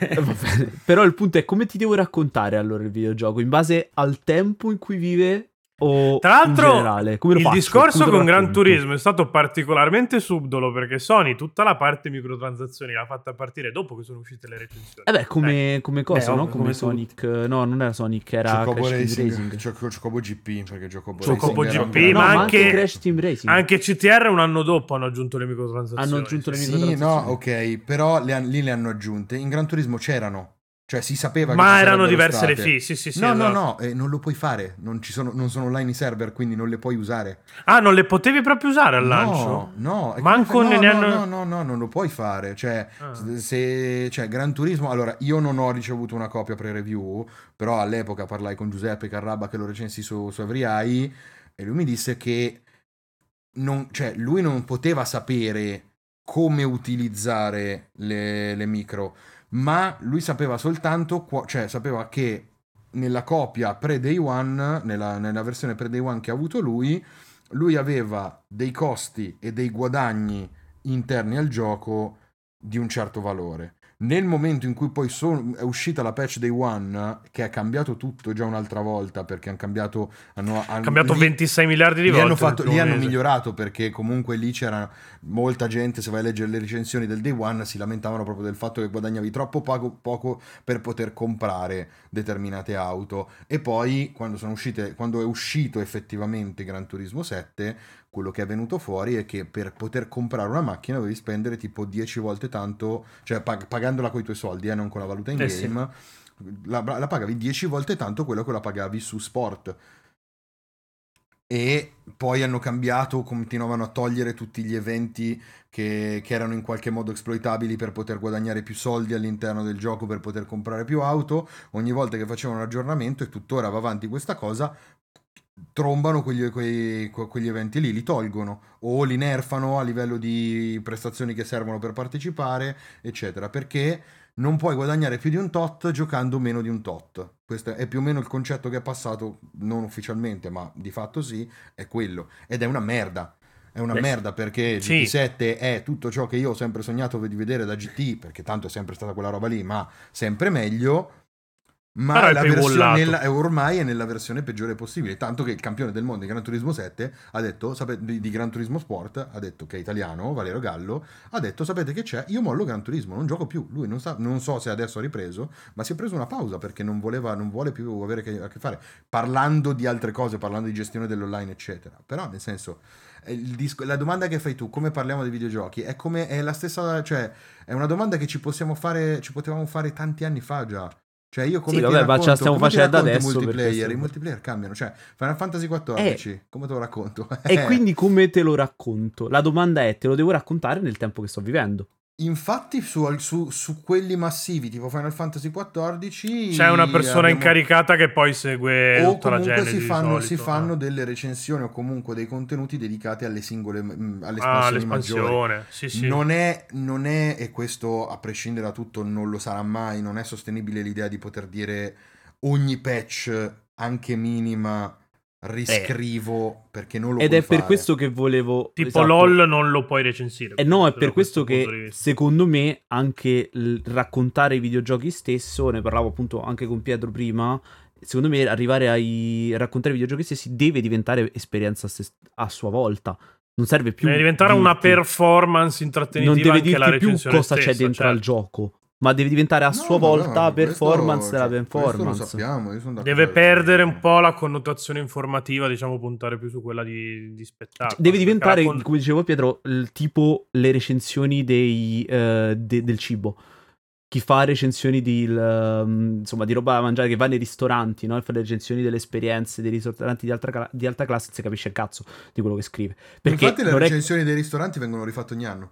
Però il punto è come ti devo raccontare allora il videogioco? In base al tempo in cui vive o Tra l'altro, in generale? Come lo il faccio? discorso Come con Gran? Turismo è stato particolarmente subdolo perché Sony tutta la parte microtransazioni l'ha fatta partire dopo che sono uscite le recensioni. Eh beh, come, come cosa, Beh, no? Come, come Sonic. No, non era Sonic, era Chocobo Crash Team Racing, Racing. Choco- Chocobo GP, perché Chocobo, Chocobo Racing un GP, No, ma ma anche- Crash Team Racing. Anche CTR un anno dopo hanno aggiunto le microtransazioni. Hanno aggiunto le sì. micro- Sì, no, microtransazioni. ok, però le lì le hanno aggiunte. In Gran Turismo c'erano. Cioè si sapeva che Ma erano diverse le state. fee, sì, sì, sì. no, no, esatto. no, eh, non lo puoi fare. Non, ci sono, non sono online i server, quindi non le puoi usare. Ah, non le potevi proprio usare al lancio? No, no, Manco fai- ne no, no, hanno- no, no, no, non lo puoi fare. Cioè, Ah. se cioè, Gran Turismo, allora io non ho ricevuto una copia pre-review, però all'epoca parlai con Giuseppe Carrabba che lo recensì su, su Eye, e lui mi disse che non, cioè, lui non poteva sapere come utilizzare le, le micro, ma lui sapeva soltanto, qua- cioè sapeva che nella copia pre-day one, nella, nella versione pre-day one che ha avuto lui, lui aveva dei costi e dei guadagni interni al gioco di un certo valore. Nel momento in cui poi son- è uscita la patch day one, che ha cambiato tutto già un'altra volta, perché hanno cambiato... Hanno, Ha hanno- cambiato lì- 26 miliardi di volte. hanno, fatto- primo hanno mese. migliorato perché comunque lì c'era molta gente, se vai a leggere le recensioni del day one, si lamentavano proprio del fatto che guadagnavi troppo poco, poco per poter comprare determinate auto. E poi quando, sono uscite, quando è uscito effettivamente Gran Turismo 7, quello che è venuto fuori è che per poter comprare una macchina dovevi spendere tipo 10 volte tanto, cioè pag- pagandola con i tuoi soldi, eh, non con la valuta in Eh game. La, la pagavi 10 volte tanto quello che la pagavi su sport e poi hanno cambiato, continuavano a togliere tutti gli eventi che, che erano in qualche modo esploitabili per poter guadagnare più soldi all'interno del gioco, per poter comprare più auto. Ogni volta che facevano un aggiornamento, e tuttora va avanti questa cosa, trombano quegli, quei- que- quegli eventi lì, li tolgono o li nerfano a livello di prestazioni che servono per partecipare, eccetera, perché non puoi guadagnare più di un tot giocando meno di un tot. Questo è più o meno il concetto che è passato, non ufficialmente, ma di fatto sì, è quello. Ed è una merda. È una Beh, merda perché sì. GT7 è tutto ciò che io ho sempre sognato di vedere da GT, perché tanto è sempre stata quella roba lì, ma sempre meglio. Ma la versione nella- è ormai è nella versione peggiore possibile. Tanto che il campione del mondo di Gran Turismo 7 ha detto, sapete, di, Gran Turismo Sport, ha detto che è italiano, Valerio Gallo, ha detto, sapete che c'è? Io mollo Gran Turismo, non gioco più. Lui non, sa, non so se adesso ha ripreso, ma si è preso una pausa perché non, voleva, non vuole più avere che- a che fare. Parlando di altre cose, parlando di gestione dell'online, eccetera. Però, nel senso, disco- la domanda che fai tu, come parliamo di videogiochi, è come è la stessa, cioè, è una domanda che ci possiamo fare, ci potevamo fare tanti anni fa già. Cioè io come Sì, vabbè, ma ce la racconto, stiamo come ti facendo adesso i multiplayer, i multiplayer cambiano, cioè Final Fantasy XIV, come te lo racconto? E *laughs* Eh, quindi come te lo racconto? La domanda è, te lo devo raccontare nel tempo che sto vivendo. Infatti su, su- su quelli massivi tipo Final Fantasy XIV C'è una persona abbiamo- incaricata che poi segue o tutta la comunque genesi si fanno, solito, si fanno eh. delle recensioni o comunque dei contenuti dedicati alle singole alle Ah, espansioni maggiori. l'espansione. Sì, sì. Non è, non è, e questo a prescindere da tutto non lo sarà mai, non è sostenibile l'idea di poter dire ogni patch, anche minima, riscrivo perché non lo Ed è per fare. questo che volevo... Tipo esatto. LOL non lo puoi recensire. Eh no, è per questo di che secondo me anche raccontare i videogiochi stesso, ne parlavo appunto anche con Pietro prima, secondo me arrivare ai raccontare i videogiochi stessi deve diventare esperienza a sua volta. Non serve più Deve diventare una dirti- performance intrattenitiva Non deve anche la dirti più cosa c'è stessa, dentro cioè. al gioco, ma deve diventare a No, sua volta questo- performance della cioè, performance. Questo lo sappiamo, io sono Deve perdere un po' la connotazione informativa, diciamo, puntare più su quella di, di spettacolo. Cioè, Deve diventare, con- come dicevo Pietro, il tipo le recensioni dei, eh, de- del cibo. Chi fa recensioni di, il, ehm, insomma, di roba da mangiare, che va nei ristoranti, no? E fa le recensioni delle esperienze dei ristoranti di alta, cla- di alta classe, non si capisce il cazzo di quello che scrive. Perché Infatti le non è... recensioni dei ristoranti vengono rifatte ogni anno.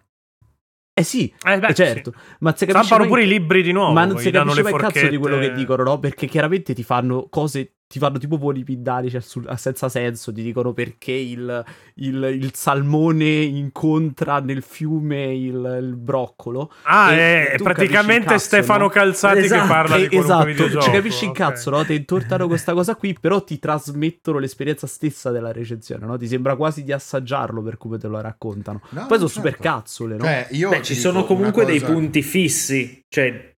Eh sì, Eh, beh, eh, certo, sì. ma se Stampano pure i libri di nuovo. ma non si capisce mai il cazzo di quello che dicono, no? Perché chiaramente ti fanno cose, ti fanno tipo polipindari cioè, sul- senza senso, ti dicono perché il, il- il salmone incontra nel fiume il, il broccolo. Ah, E- è praticamente il cazzo, Stefano no? Calzati Esatto, che parla di Eh, qualunque esatto, videogioco. ci capisci il ok. cazzo, no? Ti intortano questa cosa qui, però ti trasmettono l'esperienza stessa della recensione, no? Ti sembra quasi di assaggiarlo per come te lo raccontano. No, Poi sono certo. super cazzole, no? Cioè, io Beh, ci sono comunque dei cosa- punti fissi, cioè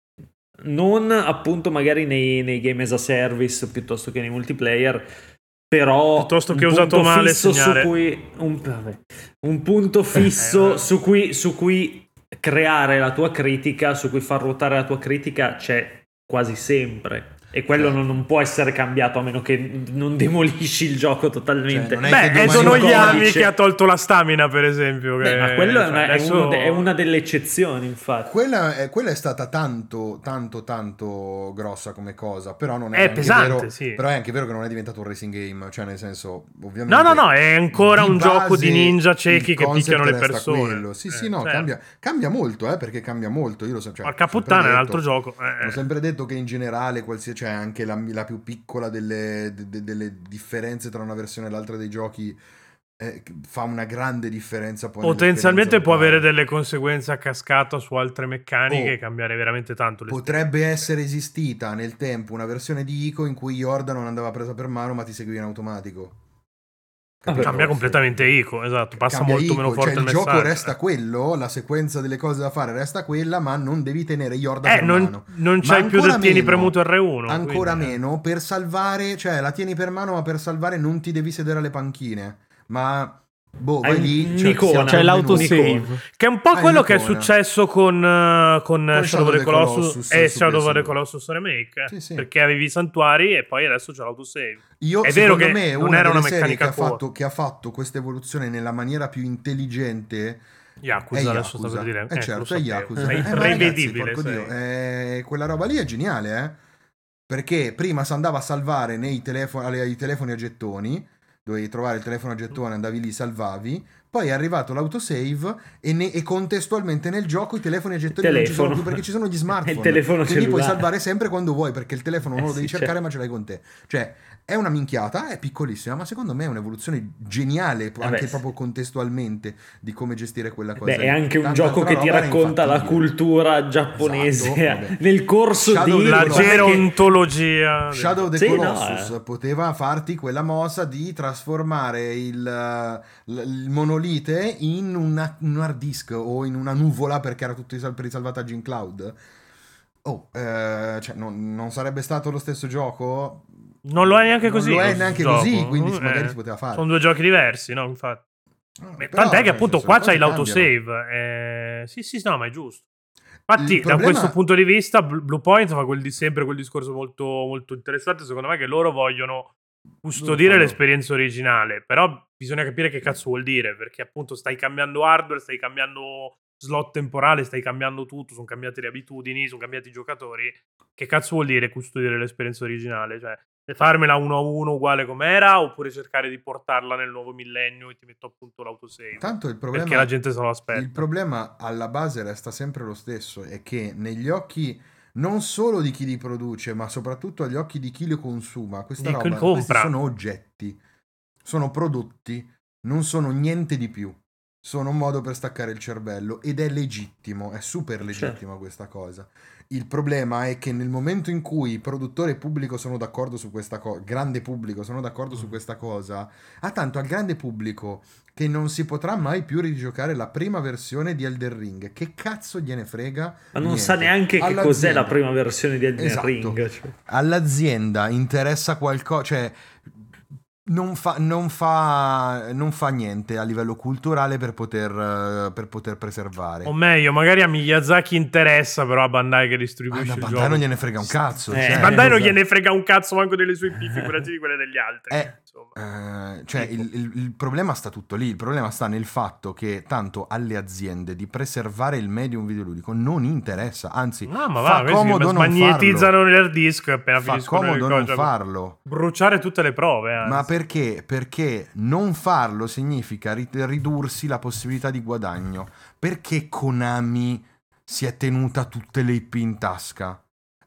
non appunto magari nei, nei game as a service piuttosto che nei multiplayer, però Piuttosto che un usato punto male fisso su segnare. cui un, vabbè, un punto fisso Eh. su cui, su cui creare la tua critica, su cui far ruotare la tua critica c'è quasi sempre. E quello non, non può essere cambiato a meno che non demolisci il gioco totalmente. Cioè, è Beh, è un Yami codice- che ha tolto la stamina, per esempio. Beh, che- ma quello è cioè, una, è adesso- uno de- è una delle eccezioni, infatti. Quella è, quella è stata tanto, tanto, tanto grossa come cosa, però non è, È anche pesante, vero, sì. Però è anche vero che non è diventato un racing game, cioè nel senso, ovviamente... No, no, no, è ancora un gioco di ninja ciechi che picchiano le persone. quello. Sì, Eh, sì, no, certo. cambia, cambia molto, eh, perché cambia molto. Io lo so, cioè, Porca puttana, è un altro gioco. eh. Ho sempre detto che in generale, qualsiasi, cioè anche la, la più piccola delle, de- de- delle differenze tra una versione e l'altra dei giochi eh, fa una grande differenza. Potenzialmente può avere delle conseguenze a cascata su altre meccaniche Oh. e cambiare veramente tanto. Potrebbe essere esistita nel tempo una versione di Ico in cui Yorda non andava presa per mano ma ti seguiva in automatico. Vabbè, Cambia completamente Ico, esatto. Passa Cambia molto Ico, meno forte cioè il il gioco resta quello, la sequenza delle cose da fare resta quella, ma non devi tenere Yorda Eh, per non, mano. non c'hai più del tieni premuto R1. Ancora quindi, eh. meno, per salvare, cioè la tieni per mano, ma per salvare non ti devi sedere alle panchine. Ma boh, vai lì, cioè, C'è menu. l'autosave. Che è un po' Ah, quello che è successo con, eh, con, Con Shadow of the Colossus, Colossus e Shadow of the PS2. Colossus Remake. Sì, sì. Perché avevi i santuari e poi adesso c'è l'autosave. Io, È vero che me, non era una serie che meccanica ha, fatto, che ha fatto questa evoluzione nella maniera più intelligente Yakuza, è adesso Yakuza. per dire. Eh, lo certo, è. Yakuza. È Eh, imprevedibile. ragazzi, sai. Dio, eh, quella roba lì è geniale, eh? Perché prima si andava a salvare nei telefoni, ai telefoni a gettoni, dovevi trovare il telefono a gettone, andavi lì, salvavi. Poi è arrivato l'autosave e, ne- e contestualmente nel gioco i telefoni a gettoni non ci sono più perché ci sono gli *laughs* smartphone. Il telefono Quindi puoi cellulare. salvare sempre quando vuoi perché il telefono non Eh lo sì, devi cercare certo. ma ce l'hai con te. Cioè, è una minchiata, è piccolissima, ma secondo me è un'evoluzione geniale anche beh, sì. proprio contestualmente di come gestire quella cosa. Beh, è anche un Tanta gioco che ti racconta la cultura giapponese Esatto, vabbè. nel corso Shadow di... La gerontologia. Shadow of the Sì, no, Colossus eh. poteva farti quella mossa di trasformare il, il monolite in una- un hard disk o in una nuvola perché era tutto per i salvataggi in cloud. Oh, eh, cioè, non, non sarebbe stato lo stesso gioco? Non lo è neanche così. Non lo è neanche gioco. così, quindi Eh, magari si poteva fare. Sono due giochi diversi, no? Infatti. Ah, Beh, però, Tant'è che cioè, appunto qua c'hai l'autosave. eh, Sì, sì, no, ma è giusto. Infatti, Il da problema- questo punto di vista, Bl- Bluepoint fa quel di- sempre quel discorso molto, molto interessante. Secondo me, che loro vogliono custodire l'esperienza originale. Però bisogna capire che cazzo vuol dire. Perché appunto stai cambiando hardware, stai cambiando slot temporale, stai cambiando tutto. Sono cambiate le abitudini, sono cambiati i giocatori. Che cazzo vuol dire custodire l'esperienza originale? Cioè, farmela uno a uno uguale com'era oppure cercare di portarla nel nuovo millennio e ti metto appunto l'autosave. Tanto il problema, perché la gente se lo aspetta. il problema alla base resta sempre lo stesso, è che negli occhi non solo di chi li produce, ma soprattutto agli occhi di chi li consuma, questa Di roba, sono oggetti, sono prodotti, non sono niente di più. Sono un modo per staccare il cervello ed è legittimo, è super legittima questa cosa. Il problema è che nel momento in cui produttore e pubblico sono d'accordo su questa cosa, grande pubblico sono d'accordo su questa cosa, ha tanto al grande pubblico che non si potrà mai più rigiocare la prima versione di Elder Ring. Che cazzo gliene frega? Ma non Niente. sa neanche che cos'è All'azienda- la prima versione di Elden Esatto. Ring. cioè. All'azienda interessa qualcosa, cioè non fa, non, fa, non fa niente a livello culturale per poter, per poter preservare. O meglio, magari a Miyazaki interessa, però a Bandai che Ah, distribuisce da il Bandai non gliene frega un cazzo. Eh, cioè, Bandai non gliene frega un cazzo manco delle sue IP, figurati di quelle degli altri. Eh, insomma. Eh, cioè, il, il- il problema sta tutto lì. Il problema sta nel fatto che tanto alle aziende di preservare il medium videoludico non interessa, anzi, No, ma fa va, comodo non smagnetizzano farlo. l'hard disk appena Fa comodo non farlo. Bruciare tutte le prove. anzi. Ma perché? Perché non farlo significa ri- ridursi la possibilità di guadagno. Perché Konami si è tenuta tutte le IP in tasca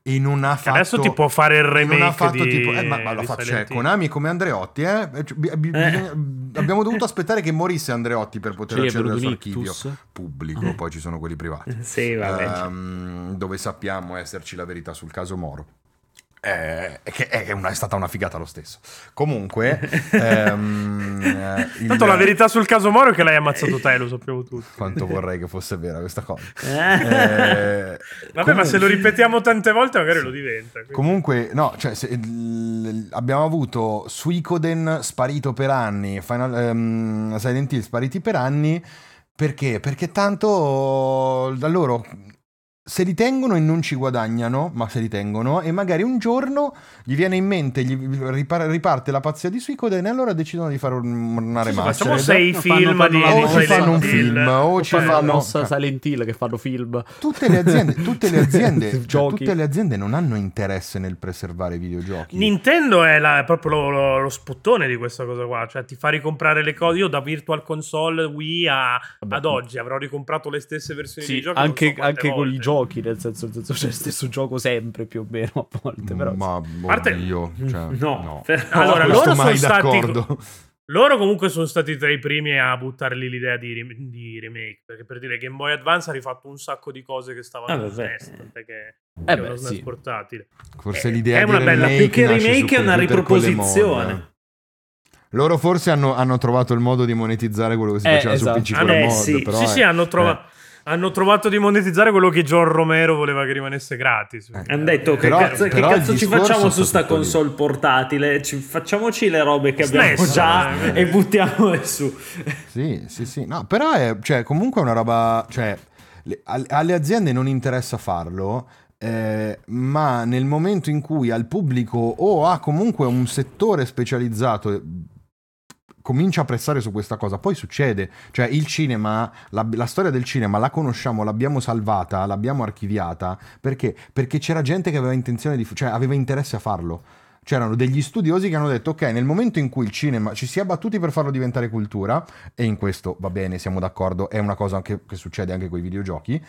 e non ha Che fatto adesso ti può fare il remake non ha fatto di, tipo eh, ma, ma lo fa, cioè. Konami come Andreotti eh? Eh, cioè, Eh. bisogna- abbiamo dovuto aspettare che morisse Andreotti per poter Sì, è accedere al suo un archivio pubblico Eh. poi ci sono quelli privati Sì, vabbè. cioè. Ehm, dove sappiamo esserci la verità sul caso Moro Eh, che è, una- è stata una figata lo stesso comunque *laughs* ehm, eh, il- Tanto la verità sul caso Moro è che l'hai ammazzato te, lo sappiamo tutti. quanto vorrei che fosse vera questa cosa Eh. Eh, Vabbè, ma se lo comunque- ripetiamo tante volte magari lo diventa. quindi- Comunque, no, cioè, se- l- abbiamo avuto Suikoden sparito per anni, Final, ehm, Silent Hill spariti per anni, perché? Perché tanto da loro se li tengono e non ci guadagnano, ma se li tengono, e magari un giorno gli viene in mente, gli ripar- riparte la pazzia di Suikoden e allora decidono di fare un- una Sì, sì, facciamo sei No, film fanno- di, di o ci Silent fanno un Hill. film, o ci Fanno Silent Hill che fanno film. Tutte le aziende, tutte le aziende, *laughs* cioè, Giochi. tutte le aziende non hanno interesse nel preservare i videogiochi. Nintendo è, la- è proprio lo, lo- lo spottone di questa cosa qua, cioè ti fa ricomprare le cose. Io da Virtual Console Wii a- Vabbè. ad oggi avrò ricomprato le stesse versioni di Sì, giochi. non anche, so anche con i volte. Giochi, nel senso, nel senso c'è lo stesso gioco sempre più o meno a volte. Però Ma parte- oddio, cioè, *laughs* No, no. però- Allora, Questo loro sono mai stati- d'accordo. Loro comunque sono stati tra i primi a buttar lì l'idea di, rim- di remake. Perché per dire Game Boy Advance ha rifatto un sacco di cose che stavano Ah, nel vabbè. SNES, tant'è che Eh è uno sì. portatile. Forse Eh, l'idea è di una bella- più che remake è una riproposizione. Loro forse hanno, hanno trovato il modo di monetizzare quello che si Eh, faceva esatto. su PC Ah, con no, eh, mod, sì. però sì, è- sì, hanno, trova- eh. Hanno trovato di monetizzare quello che John Romero voleva che rimanesse gratis. Eh. Hanno detto che Però- cazzo, che però il cazzo ci facciamo su sta tutto lì. console portatile? Ci- facciamoci le robe che abbiamo SNES, già eh, e buttiamole su. Sì, sì, sì. No, però è cioè, comunque è una roba. Cioè, le- al- alle aziende non interessa farlo. eh, ma nel momento in cui al pubblico o a comunque un settore specializzato comincia a pressare su questa cosa, poi succede. Cioè, il cinema, la, la storia del cinema la conosciamo, l'abbiamo salvata, l'abbiamo archiviata perché? Perché c'era gente che aveva intenzione di, cioè aveva interesse a farlo. C'erano degli studiosi che hanno detto: Ok, nel momento in cui il cinema ci si è battuti per farlo diventare cultura, e in questo va bene, siamo d'accordo, è una cosa che, che succede anche con i videogiochi,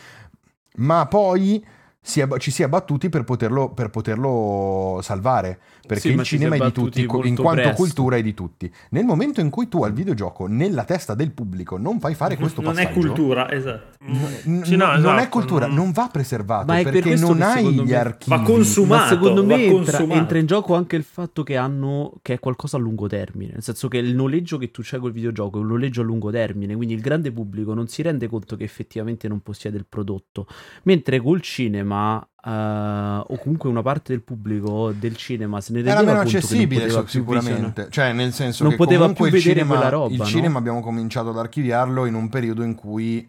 ma poi si è- ci si è battuti per poterlo, per poterlo salvare. Perché Sì, il cinema è di tutti, in quanto presto. cultura è di tutti. Nel momento in cui tu al videogioco, nella testa del pubblico, non fai fare questo non passaggio, è cultura, esatto. n- Sì, no, non è esatto, cultura, non- non va preservato per perché questo non hai gli me- archivi. Va consumato. Ma secondo va me entra, consumato. entra in gioco anche il fatto che hanno che è qualcosa a lungo termine, nel senso che il noleggio che tu c'hai col videogioco è un noleggio a lungo termine, quindi il grande pubblico non si rende conto che effettivamente non possiede il prodotto, mentre col cinema eh, o comunque una parte del pubblico del cinema se ne Era rendeva meno che non accessibile più sicuramente, cioè nel senso Non che poteva più il vedere cinema, quella roba, il no? cinema abbiamo cominciato ad archiviarlo in un periodo in cui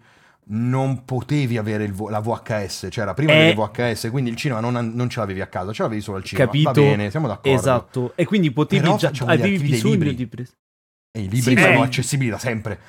non potevi avere vo- la VHS, cioè era prima Eh. delle VHS, quindi il cinema non, non ce l'avevi a casa, ce l'avevi solo al cinema. Capito? Va bene, siamo d'accordo. Esatto, e quindi potevi Però già avevi bisogno libri. di pres- E i libri Sì, sono ma- accessibili da sempre.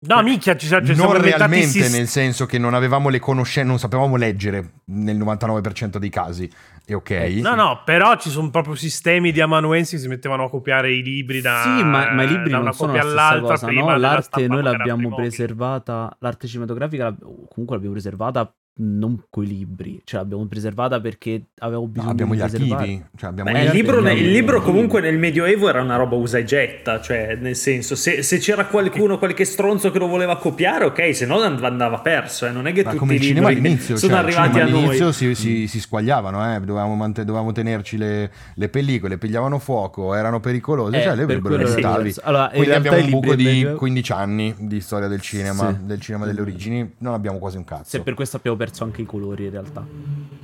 No, minchia, ci, ci siamo non realmente, sis- nel senso che non avevamo le conoscenze, non sapevamo leggere nel 99% dei casi. E ok. No, no, però ci sono proprio sistemi di amanuensi che si mettevano a copiare i libri da, Sì, ma, ma i libri da non una sono la copia stessa all'altra cosa, no? L'arte noi l'abbiamo preservata, l'arte cinematografica comunque l'abbiamo preservata non coi libri, cioè l'abbiamo preservata perché avevo No, bisogno abbiamo di gli preservare. archivi. Cioè abbiamo Beh, gli il, libro, archivi. il libro comunque nel Medioevo era una roba usa e getta, cioè nel senso se, se c'era qualcuno, qualche stronzo che lo voleva copiare, ok, se no and- andava perso, eh. non è che Ma tutti come i il cinema libri all'inizio, sono cioè, arrivati a noi. all'inizio si, si- si squagliavano, eh, dovevamo, mant- dovevamo tenerci le, le pellicole, pigliavano fuoco, erano pericolose, Eh, cioè le buttavi. diverso. Allora, in Quindi abbiamo un buco di Medioevo- 15 anni di storia del cinema, Sì. del cinema delle origini, non abbiamo quasi un cazzo. Se per questo abbiamo perso anche i colori in realtà.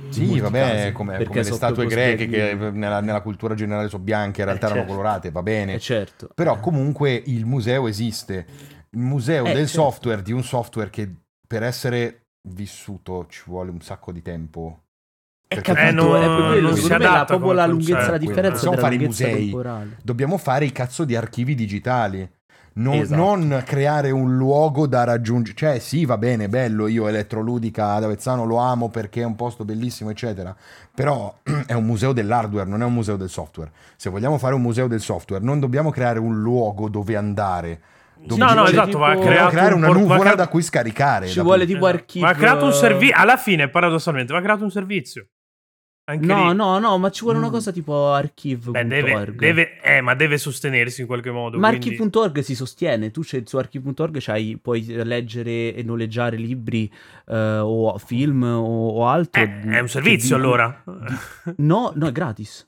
Sì, vabbè, casi, come, perché come le statue greche che nella, nella cultura generale sono bianche, in realtà Eh, erano certo. colorate, va bene. Eh certo. Però comunque il museo esiste. Il museo Eh, del certo. software, di un software che per essere vissuto ci vuole un sacco di tempo. È capito, Eh, non- è quello, non si adatta proprio la lunghezza, la differenza della fare i lunghezza musei. temporale. Dobbiamo fare i cazzo di archivi digitali. Non, Esatto. non creare un luogo da raggiungere. Cioè, sì, va bene, bello. Io Elettroludica ad Avezzano lo amo perché è un posto bellissimo, eccetera. Però *clears throat* è un museo dell'hardware, non è un museo del software. Se vogliamo fare un museo del software, non dobbiamo creare un luogo dove andare. Dove No, no, C'è esatto, va tipo- creato Dobbiamo creare un una por- va nuvola crea- da cui scaricare. Ci vuole tipo Esatto. archivio. Va creato un servizio. Alla fine, paradossalmente, va creato un servizio. Anche No, lì. no, no, ma ci vuole una Mm. cosa tipo archive.org. Beh, deve, deve- eh, ma deve sostenersi in qualche modo. Ma quindi- archive.org si sostiene, tu su archive.org c'hai, puoi leggere e noleggiare libri eh, o film o, o altro. Eh, è un servizio di- allora. No, no, è gratis.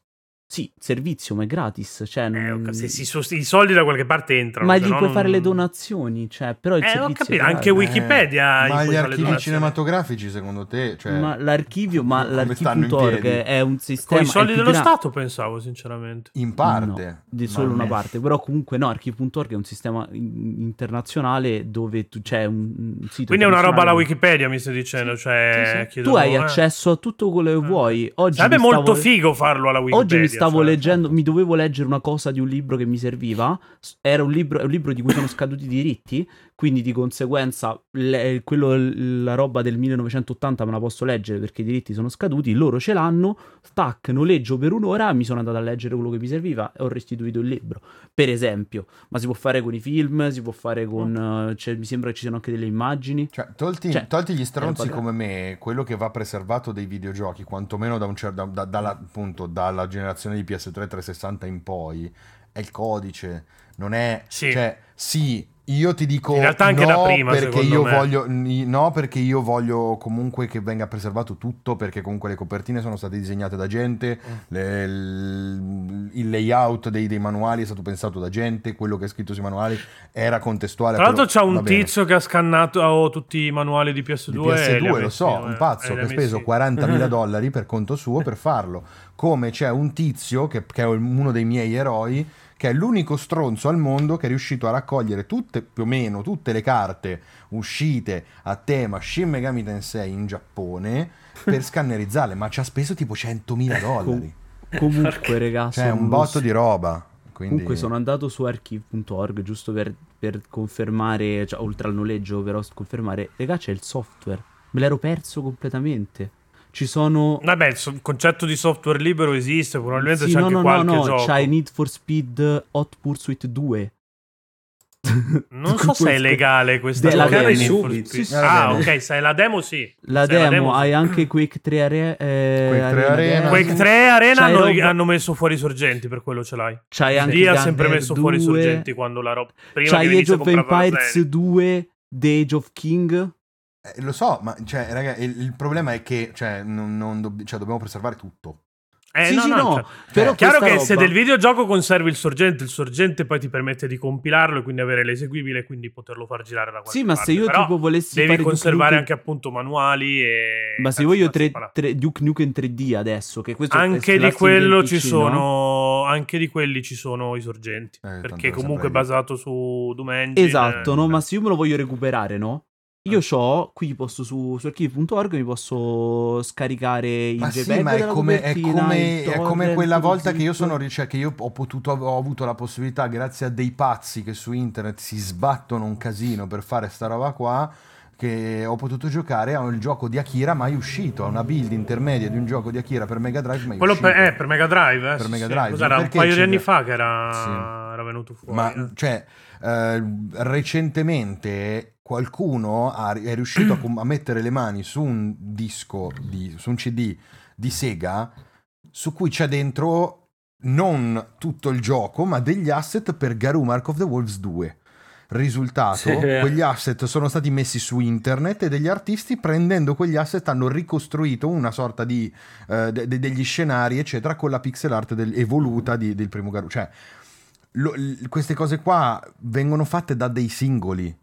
Sì, servizio, ma è gratis. Cioè, Eh, non- ok, se si sost- i soldi da qualche parte entrano. ma gli puoi non- fare le donazioni, cioè, però il Eh, ho capito. Anche Wikipedia. Eh, gli ma gli archivi cinematografici, secondo te? Cioè, Ma l'archivio, ma piedi? è un Con sistema... i soldi dello gra- Stato, pensavo, sinceramente. in parte. No, di solo una parte, però comunque no, archive.org è un sistema in- internazionale dove tu c'è un, un sito Quindi è una roba alla Wikipedia, mi stai dicendo. Sì, Cioè, sì. chiedo- Tu hai eh. accesso a tutto quello che vuoi. Oggi Sarebbe stavo- molto figo farlo alla Wikipedia. Oggi stavo cioè. leggendo, mi dovevo leggere una cosa di un libro che mi serviva. Era un libro, un libro di cui sono scaduti i diritti. Quindi di conseguenza, le- quello, la roba del 1980 me la posso leggere perché i diritti sono scaduti. Loro ce l'hanno. Tac, noleggio per un'ora. Mi sono andato a leggere quello che mi serviva e ho restituito il libro. Per esempio, ma si può fare con i film, si può fare con. cioè, mi sembra che ci siano anche delle immagini. Cioè, tolti, Cioè, tolti gli stronzi come me, quello che va preservato dei videogiochi, quantomeno da un cer- da- da- dalla, appunto, dalla generazione di PS3 360 in poi, è il codice. Non è... Sì. Cioè, sì, io ti dico In realtà anche no da prima, perché io me. voglio no perché io voglio comunque che venga preservato tutto perché comunque le copertine sono state disegnate da gente Mm. le- il, layout dei, dei manuali è stato pensato da gente quello che è scritto sui manuali era contestuale Tra l'altro c'è un tizio che ha scannato oh, tutti i manuali di PS2. di e li ha PS2 lo so, eh, un pazzo e li che ha speso messi- 40.000 *laughs* dollari per conto suo per farlo. Come c'è un tizio che, che è uno dei miei eroi, che è l'unico stronzo al mondo che è riuscito a raccogliere tutte, più o meno, tutte le carte uscite a tema Shin Megami Tensei in Giappone per *laughs* scannerizzarle, ma ci ha speso tipo 100.000 dollari. Comunque, ragazzi. Cioè, un botto di roba. Quindi... Comunque sono andato su archive.org giusto per, per confermare, cioè, oltre al noleggio, però confermare, raga, c'è il software. Me l'ero perso completamente. Ci sono... Vabbè, il concetto di software libero esiste, probabilmente Sì, c'è no, anche no, qualche no, no, gioco. c'hai Need for Speed Hot Pursuit 2. Non so *laughs* se è legale questa De- cosa demo. for subito. Speed. Sì, sì. Ah, demo. ok, sai la demo sì. La Sai la demo, sì. hai anche Quake 3 Are- eh, Quake 3 Arena. Quake 3 Arena hanno, roba- hanno messo fuori i sorgenti, per quello ce l'hai. C'hai anche Lì ha sempre messo fuori i 2, sorgenti quando la roba... Prima C'hai che Age of Empires serie. 2, The Age of King. Eh, lo so, ma cioè, raga, il, il problema è che cioè, non, non dobb- cioè, dobbiamo preservare tutto. Eh, sì, no, sì, no, no, cioè- però Chiaro questa che se roba- del videogioco conservi il sorgente, il sorgente poi ti permette di compilarlo e quindi avere l'eseguibile e quindi poterlo far girare da qualche Sì, ma parte. se io Però tipo volessi devi fare Duke conservare Nukem- anche appunto manuali e... Ma se voglio tre, tre- Duke Nukem 3D adesso, che questo è Anche di quello ci no? sono anche di quelli ci sono i sorgenti Eh, perché comunque è basato su Doom Engine Esatto, no? eh, Ma se io me lo voglio recuperare, no? Io c'ho, qui posso su, su archive.org mi posso scaricare i Ma JPEG sì, ma è come, è come- il è come quella il volta che io sono, ri- cioè, che io ho potuto, ho avuto la possibilità, grazie a dei pazzi che su internet si sbattono un casino per fare sta roba qua, che ho potuto giocare a un gioco di Akira mai uscito, a una build intermedia di un gioco di Akira per Mega Drive mai quello uscito. per, eh, per Mega Drive eh, Per sì, Mega. Drive, Cos'era, un paio di anni fa che era, Sì. era venuto fuori. Ma eh. cioè, eh, recentemente qualcuno ha- è riuscito a, com- a mettere le mani su un disco, di, su un CD di Sega, su cui c'è dentro non tutto il gioco, ma degli asset per Garou Mark of the Wolves 2. Risultato, Sì. quegli asset sono stati messi su internet e degli artisti prendendo quegli asset hanno ricostruito una sorta di eh, de- de- degli scenari, eccetera, con la pixel art del- evoluta di- del primo Garou. Cioè, lo- l- queste cose qua vengono fatte da dei singoli.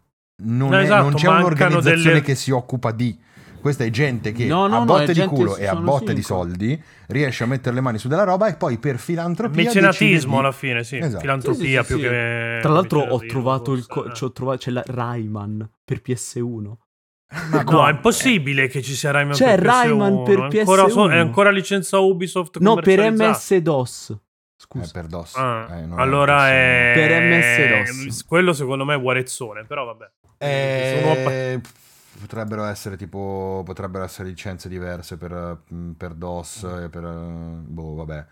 Non, No, è- esatto, non c'è un'organizzazione delle- che si occupa di. Questa è gente che No, no, a no, botte è di culo e a botte di singoli. soldi riesce a mettere le mani su della roba e poi per filantropia Mecenatismo di- alla fine, sì. Esatto. Filantropia Sì, sì, sì, più sì. che. Tra l'altro ho trovato il... co- eh. ci ho trovato- c'è la Rayman per PS1. Ma No, è impossibile che ci sia Rayman C'è per Rayman PS1. per È ancora, so- PS1. è ancora licenza Ubisoft No, per. MS-DOS. Eh, Scusa. per DOS. Ah, Eh, non allora è... Per MS-DOS. Quello secondo me è Guarezzone, però vabbè. Eh, Sono- potrebbero essere tipo potrebbero essere licenze diverse per, mm, per DOS e per eh, boh vabbè.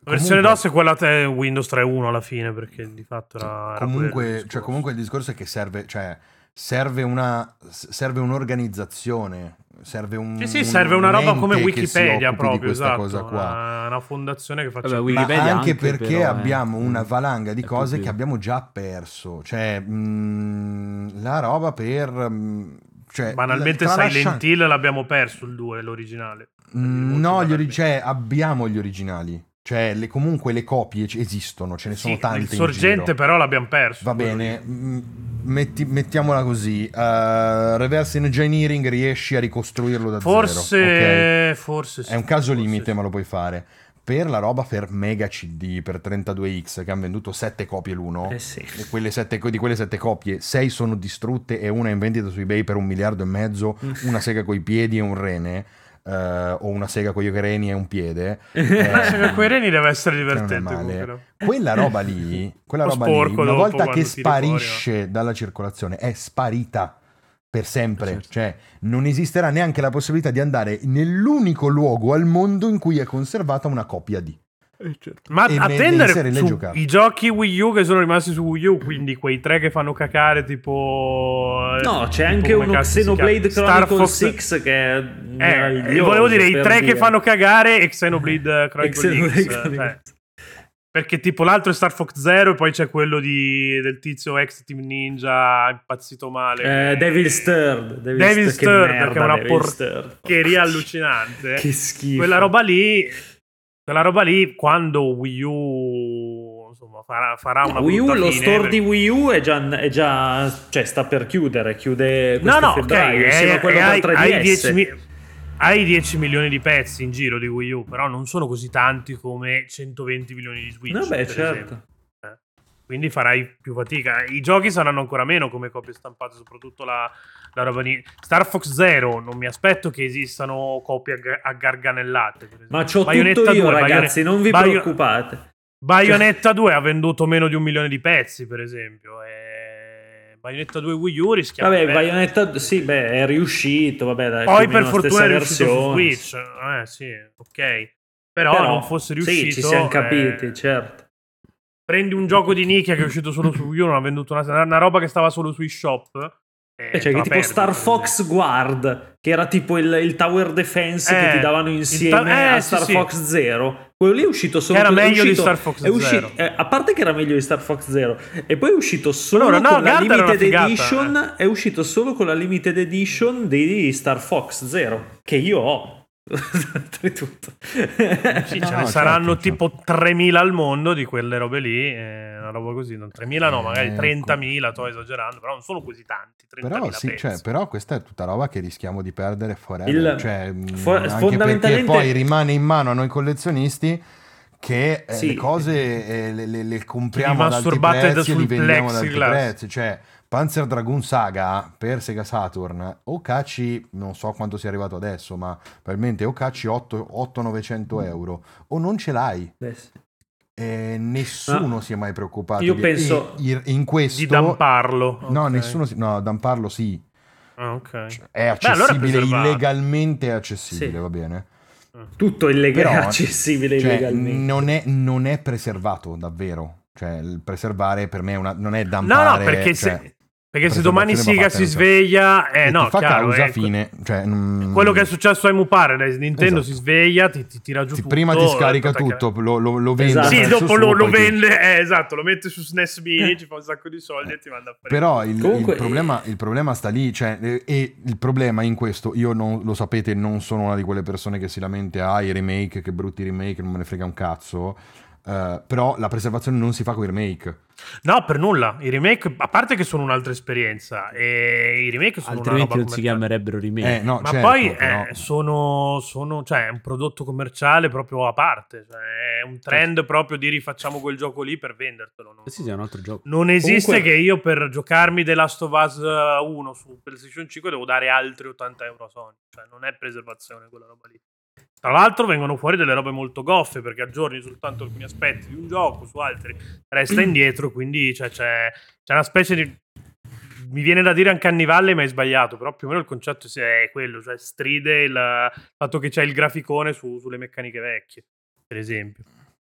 La versione Comunque- DOS è quella te Windows 3.1 alla fine, perché di fatto era... era quello il comunque, cioè, comunque il discorso è che serve cioè serve una serve un'organizzazione serve un Sì, sì, serve una roba come Wikipedia di proprio, questa esatto. cosa qua. Una, una fondazione che faccia... Vabbè, ma Wikipedia anche, anche, perché però, eh. abbiamo una valanga di È cose che abbiamo già perso. Cioè mm, la roba per mm, cioè, Banalmente tralasciando- Silent Hill l'abbiamo perso il 2, l'originale. Mm, No, gli ori- cioè, abbiamo gli originali. Cioè, le- comunque le copie esistono, ce ne sono Sì, tante. il sorgente però l'abbiamo perso. Va bene, mm, metti- mettiamola così. uh, reverse engineering riesci a ricostruirlo da Forse, zero. ok? forse sì. È un caso limite, sì. ma lo puoi fare. Per la roba per Mega CD, per 32X, che hanno venduto 7 copie l'uno, Eh sì. quelle sette- di quelle 7 copie, 6 sono distrutte e una è in vendita su eBay per un miliardo e mezzo, Mm. una sega coi piedi e un rene, eh, o una sega con gli reni e un piede. *laughs* Ma se eh, quei reni deve essere che non è divertente? Quella roba lì, *laughs* quella roba lì, una volta che fuori, sparisce dalla circolazione, è sparita per sempre. Certo. Cioè, non esisterà neanche la possibilità di andare nell'unico luogo al mondo in cui è conservata una copia di. Eh, certo. Ma E attendere su i giochi Wii U che sono rimasti su Wii U, quindi quei tre che fanno cacare tipo... No, c'è tipo anche uno Xenoblade chiama? Star Chronicle Fox- 6 che è Eh, meraviglioso, volevo dire i tre dire. che fanno cagare e Xenoblade Chronicle Xenoblade X. Chronicles. cioè, perché tipo l'altro è Star Fox Zero e poi c'è quello di, del tizio ex Team Ninja impazzito male. Eh, Devil's Third. Devil's, Devil's che Third, merda, che è una porcheria allucinante. *laughs* Che schifo. quella roba lì quella roba lì quando Wii U insomma farà, farà una Wii U, lo fine, store perché- di Wii U è già, è già cioè sta per chiudere, chiude no questo no ok febbraio, insieme eh, a quello hai, per hai 3DS. 10 mi- hai 10 milioni di pezzi in giro di Wii U però non sono così tanti come 120 milioni di Switch Vabbè, certo. Eh, quindi farai più fatica i giochi saranno ancora meno come copie stampate soprattutto la, la roba di Star Fox Zero non mi aspetto che esistano copie agga- aggarganellate. Ma c'ho Bayonetta tutto io, 2, ragazzi, non vi preoccupate. Bayonetta 2 ha venduto meno di un milione di pezzi, per esempio. E... Bayonetta 2 Wii U rischiamo Vabbè. Bayonetta sì, beh, è riuscito, vabbè, dai, Poi per fortuna è riuscito versione. su Switch. Eh sì, ok. Però, Però, non fosse riuscito... Sì, ci siamo capiti, eh, certo. Prendi un gioco di nicchia che è uscito solo su Wii U, non ha venduto una, una roba che stava solo sui shop. Eh, Eh, cioè, che la tipo Star Fox Guard, che era tipo il, il tower defense che Eh, ti davano il insieme ta- eh, a sì, Star sì. Fox Zero. Quello lì è uscito solo Che era meglio di uscito- Star Fox è uscito- Zero. eh, a parte che era meglio di Star Fox Zero, e poi è uscito solo Allora, no, con la Guard una limited figata, edition. È uscito solo con la limited edition di Star Fox Zero, che io ho. Oltretutto. Sì, ce No, ne no, saranno certo, tipo 3.000 al mondo di quelle robe lì, eh, una roba così, non 3.000 no, magari Eh, 30.000, sto esagerando, però non sono così tanti, 30.000 Però, sì, cioè, però questa è tutta roba che rischiamo di perdere forever. Il- cioè, mh, fo- anche perché fondamentalmente- poi rimane in mano a noi collezionisti che eh, Sì. le cose eh, le, le- le compriamo ad alti masturbate da- prezzi e li sul vendiamo ad alti prezzi. Cioè, Panzer Dragoon Saga per Sega Saturn o cacci, non so quanto sia arrivato adesso, ma probabilmente o cacci 8-900 euro o non ce l'hai. Beh, sì. E nessuno No. si è mai preoccupato Io di- penso- e- in questo Di damparlo. No, ok. nessuno si... No, damparlo sì. Ah, ok. È Beh, allora è accessibile, illegalmente accessibile, Sì. va bene? Tutto illegale, Però, accessibile Cioè, illegalmente. non, è, non è preservato davvero. Cioè, il preservare per me è una, non è No, dampare. no, perché cioè, se, perché se domani Siga si sveglia, eh no, ti fa chiaro, causa eh, fine. Cioè, mm, Quello che è successo a Emu Paradise, Nintendo Esatto. si sveglia, ti, ti tira giù ti- tutto. prima ti scarica attacca- tutto, lo, lo, lo vende. Esatto. Sì, dopo lo, lo vende, eh, esatto, lo mette su SNES Mini, ci fa un sacco di soldi e ti manda a fare. Però il, Comunque, il problema, il problema sta lì, cioè, eh, e il problema in questo, io non, lo sapete, non sono una di quelle persone che si lamenta, ah, i remake, che brutti remake, non me ne frega un cazzo, eh, però la preservazione non si fa con i remake. No, per nulla. I remake, a parte che sono un'altra esperienza, e i remake sono Altrimenti una roba non si chiamerebbero remake. Eh, no, Ma certo, poi eh, sono, sono- cioè, è un prodotto commerciale proprio a parte. Cioè, è un trend proprio di rifacciamo quel gioco lì per vendertelo. no? Eh sì, sì, è un altro gioco. Non esiste Comunque- che io per giocarmi The Last of Us 1 su PlayStation 5 devo dare altri 80 euro a Sony. Cioè, non è preservazione quella roba lì. Tra l'altro vengono fuori delle robe molto goffe perché aggiorni soltanto alcuni aspetti di un gioco, su altri resta *clears throat* indietro, quindi cioè, c'è, c'è una specie di... Mi viene da dire anche Anni Valley, ma è sbagliato, però più o meno il concetto è quello, cioè stride il fatto che c'è il graficone su- sulle meccaniche vecchie, per esempio.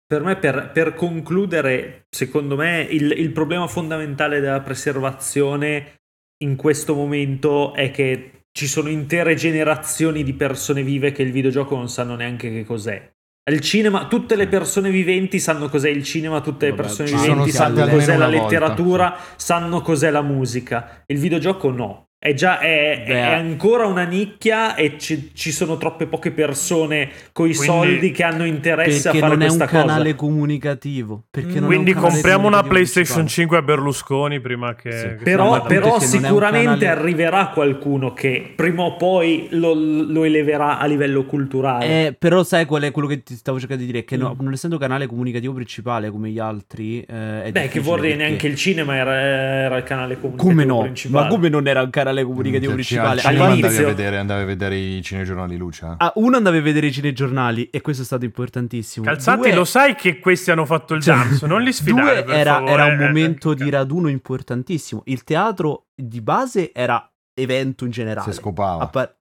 Per me, per, per concludere, secondo me il, il problema fondamentale della preservazione in questo momento è che ci sono intere generazioni di persone vive che il videogioco non sanno neanche che cos'è. Il cinema, tutte le persone viventi sanno cos'è il cinema, tutte le Vabbè, persone ci viventi sanno cos'è la una volta, letteratura, sanno cos'è la musica. Il videogioco no. È già è, è ancora una nicchia e ci, ci sono troppe poche persone con i Quindi- soldi che hanno interesse a fare non è un questa cosa. canale comunicativo. Perché non è Quindi un canale compriamo una comunicativo PlayStation principale. 5 a Berlusconi prima che... Sì. che Però, però sicuramente canale- arriverà qualcuno che prima o poi lo, lo eleverà a livello culturale. Eh, però sai qual è quello che ti stavo cercando di dire? Che no- Mm. non essendo canale comunicativo principale come gli altri, eh, è Beh, che vorrei perché- neanche il cinema era, era il canale comunicativo Come no? principale. Ma come non era un canale comunicativo Cioè, ci- principale? al cinema All'inizio- andavi a vedere, andavi a vedere i cinegiornali Lucia. Ah, uno andava a vedere i cinegiornali e questo è stato importantissimo. Calzati, Due- lo sai che questi hanno fatto il Cioè, jump, non li sfidare Due era, era un Eh, momento eh, di raduno importantissimo. Il teatro di base era evento in generale. Si scopava. A par-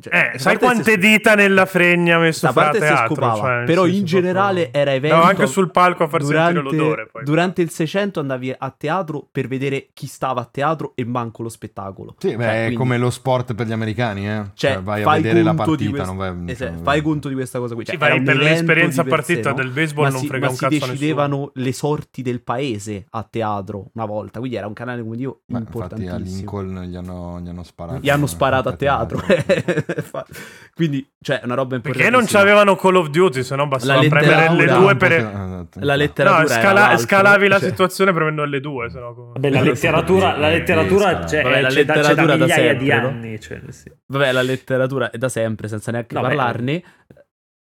cioè, Eh, sai quante dita nella fregna ha messo A fra parte se teatro? scopava, cioè, però in generale proprio- era evento. No, anche sul palco a far durante, sentire l'odore. Poi. durante il 600 andavi a teatro per vedere chi stava a teatro e manco lo spettacolo. Sì, beh, Cioè, è quindi- come lo sport per gli americani, eh. Cioè, Cioè, vai a fai vedere la conto di partita, non vai... Eh, cioè, sì, fai conto di questa cosa qui. Sì, Cioè, vai era un per l'esperienza partita sé, no? del baseball ma non si, frega ma un si cazzo a nessuno. decidevano le sorti del paese a teatro una volta, quindi era un canale comunicativo Beh, infatti a importantissimo. Lincoln gli hanno, gli hanno sparato. Gli hanno sparato a teatro. *laughs* *laughs* Quindi, cioè, è una roba importante. Perché non c'avevano Call of Duty, se no bastava La premere le letteratura- due per... Esatto. La No, letteratura era scala- scalavi la cioè. situazione premendo le due, se no... Vabbè, la letteratura, la Eh, letteratura eh, c'è, vabbè, la c'è da- c'è letteratura da da migliaia di sempre, no? anni. Cioè, sì. Vabbè, la letteratura è da sempre, senza neanche Vabbè. parlarne.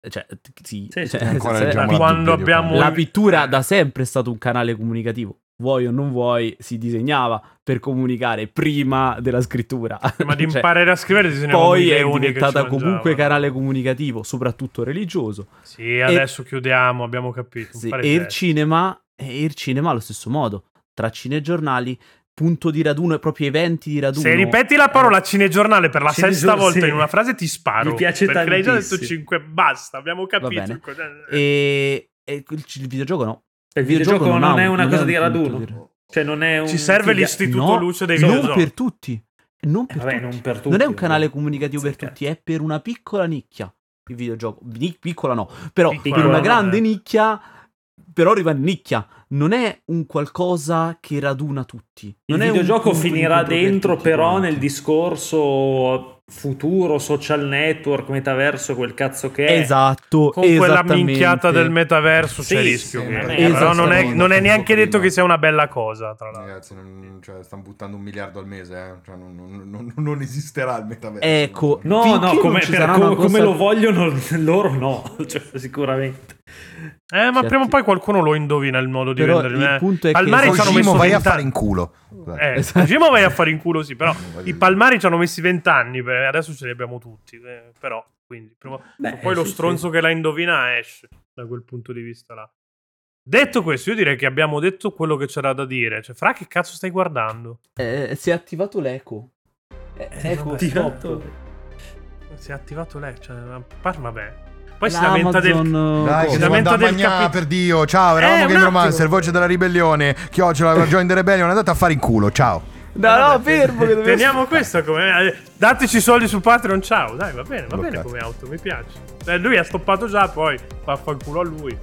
Cioè, t- sì, Sì, sì. cioè, Da la quando di abbiamo- La pittura da sempre è stato un canale comunicativo. Vuoi o non vuoi, si disegnava per comunicare prima della scrittura. Ma di *laughs* Cioè, imparare a scrivere disegnavamo poi è diventata comunque canale comunicativo, soprattutto religioso. Sì, adesso chiudiamo, abbiamo capito. Sì, e il cinema, e il cinema allo stesso modo. Tra cinegiornali, punto di raduno e proprio eventi di raduno. Se ripeti la parola eh, cinegiornale per la Cinegior- sesta volta sì. in una frase ti sparo. Mi piace perché l'hai già detto tantissimo. 5, basta, abbiamo capito. bene. il cosa- E, e il, il videogioco no. Il videogioco non, ha è un- una non cosa un di raduno. Cioè, non è un Ci serve figa- l'istituto No, luce dei non videogiochi. per tutti. Non per Vabbè, tutti. non per tutti. Non è un canale comunicativo per tutti, è per una piccola nicchia il videogioco. Ni- piccola no, però Piccola per una grande eh. nicchia, però rimane nicchia. Non è un qualcosa che raduna tutti. Il Non è un videogioco finirà dentro però nel discorso futuro, social network, metaverso, quel cazzo che è. Esatto, Con quella minchiata del metaverso Sì, c'è rischio. sì, che- ma però è- non, è, non è neanche detto Prima. che sia una bella cosa, tra l'altro. Ragazzi, non, cioè, stanno buttando un miliardo al mese, eh. Cioè, non, non- non- non esisterà il metaverso. Ecco, No, no, come, per- come cosa- lo vogliono *laughs* loro no, *laughs* cioè, sicuramente. Eh, ma Sì, prima o sì. poi qualcuno lo indovina il modo di Però vendere. il punto è che- Palmari ci hanno messo vai a 20 fare in culo. Eh, Esatto. Kojima vai a fare in culo, sì, però i palmari ci hanno messi 20 anni, per- adesso ce li abbiamo tutti. eh, però, quindi, prima- Beh, poi lo sì, stronzo che la indovina esce da quel punto di vista là. Detto questo, io direi che abbiamo detto quello che c'era da dire. Cioè, Fra, che cazzo stai guardando? Eh, si è attivato l'eco. Eh, Eh, ecco. Si è attivato lei, cioè, par- vabbè. Poi si lamenta del... Dai, cosa. si lamenta del capi- per Dio. Ciao, eravamo Eh, Game. Romancer, voce della ribellione. Chiocciola, Join the Rebellion. Andate a fare in culo. Ciao. No, no, fermo. Che Teniamo questo come... eh, Dateci soldi su Patreon, ciao. Dai, va bene, va bene Bloccato. come auto, mi piace. Eh, lui ha stoppato già, poi vaffanculo a lui.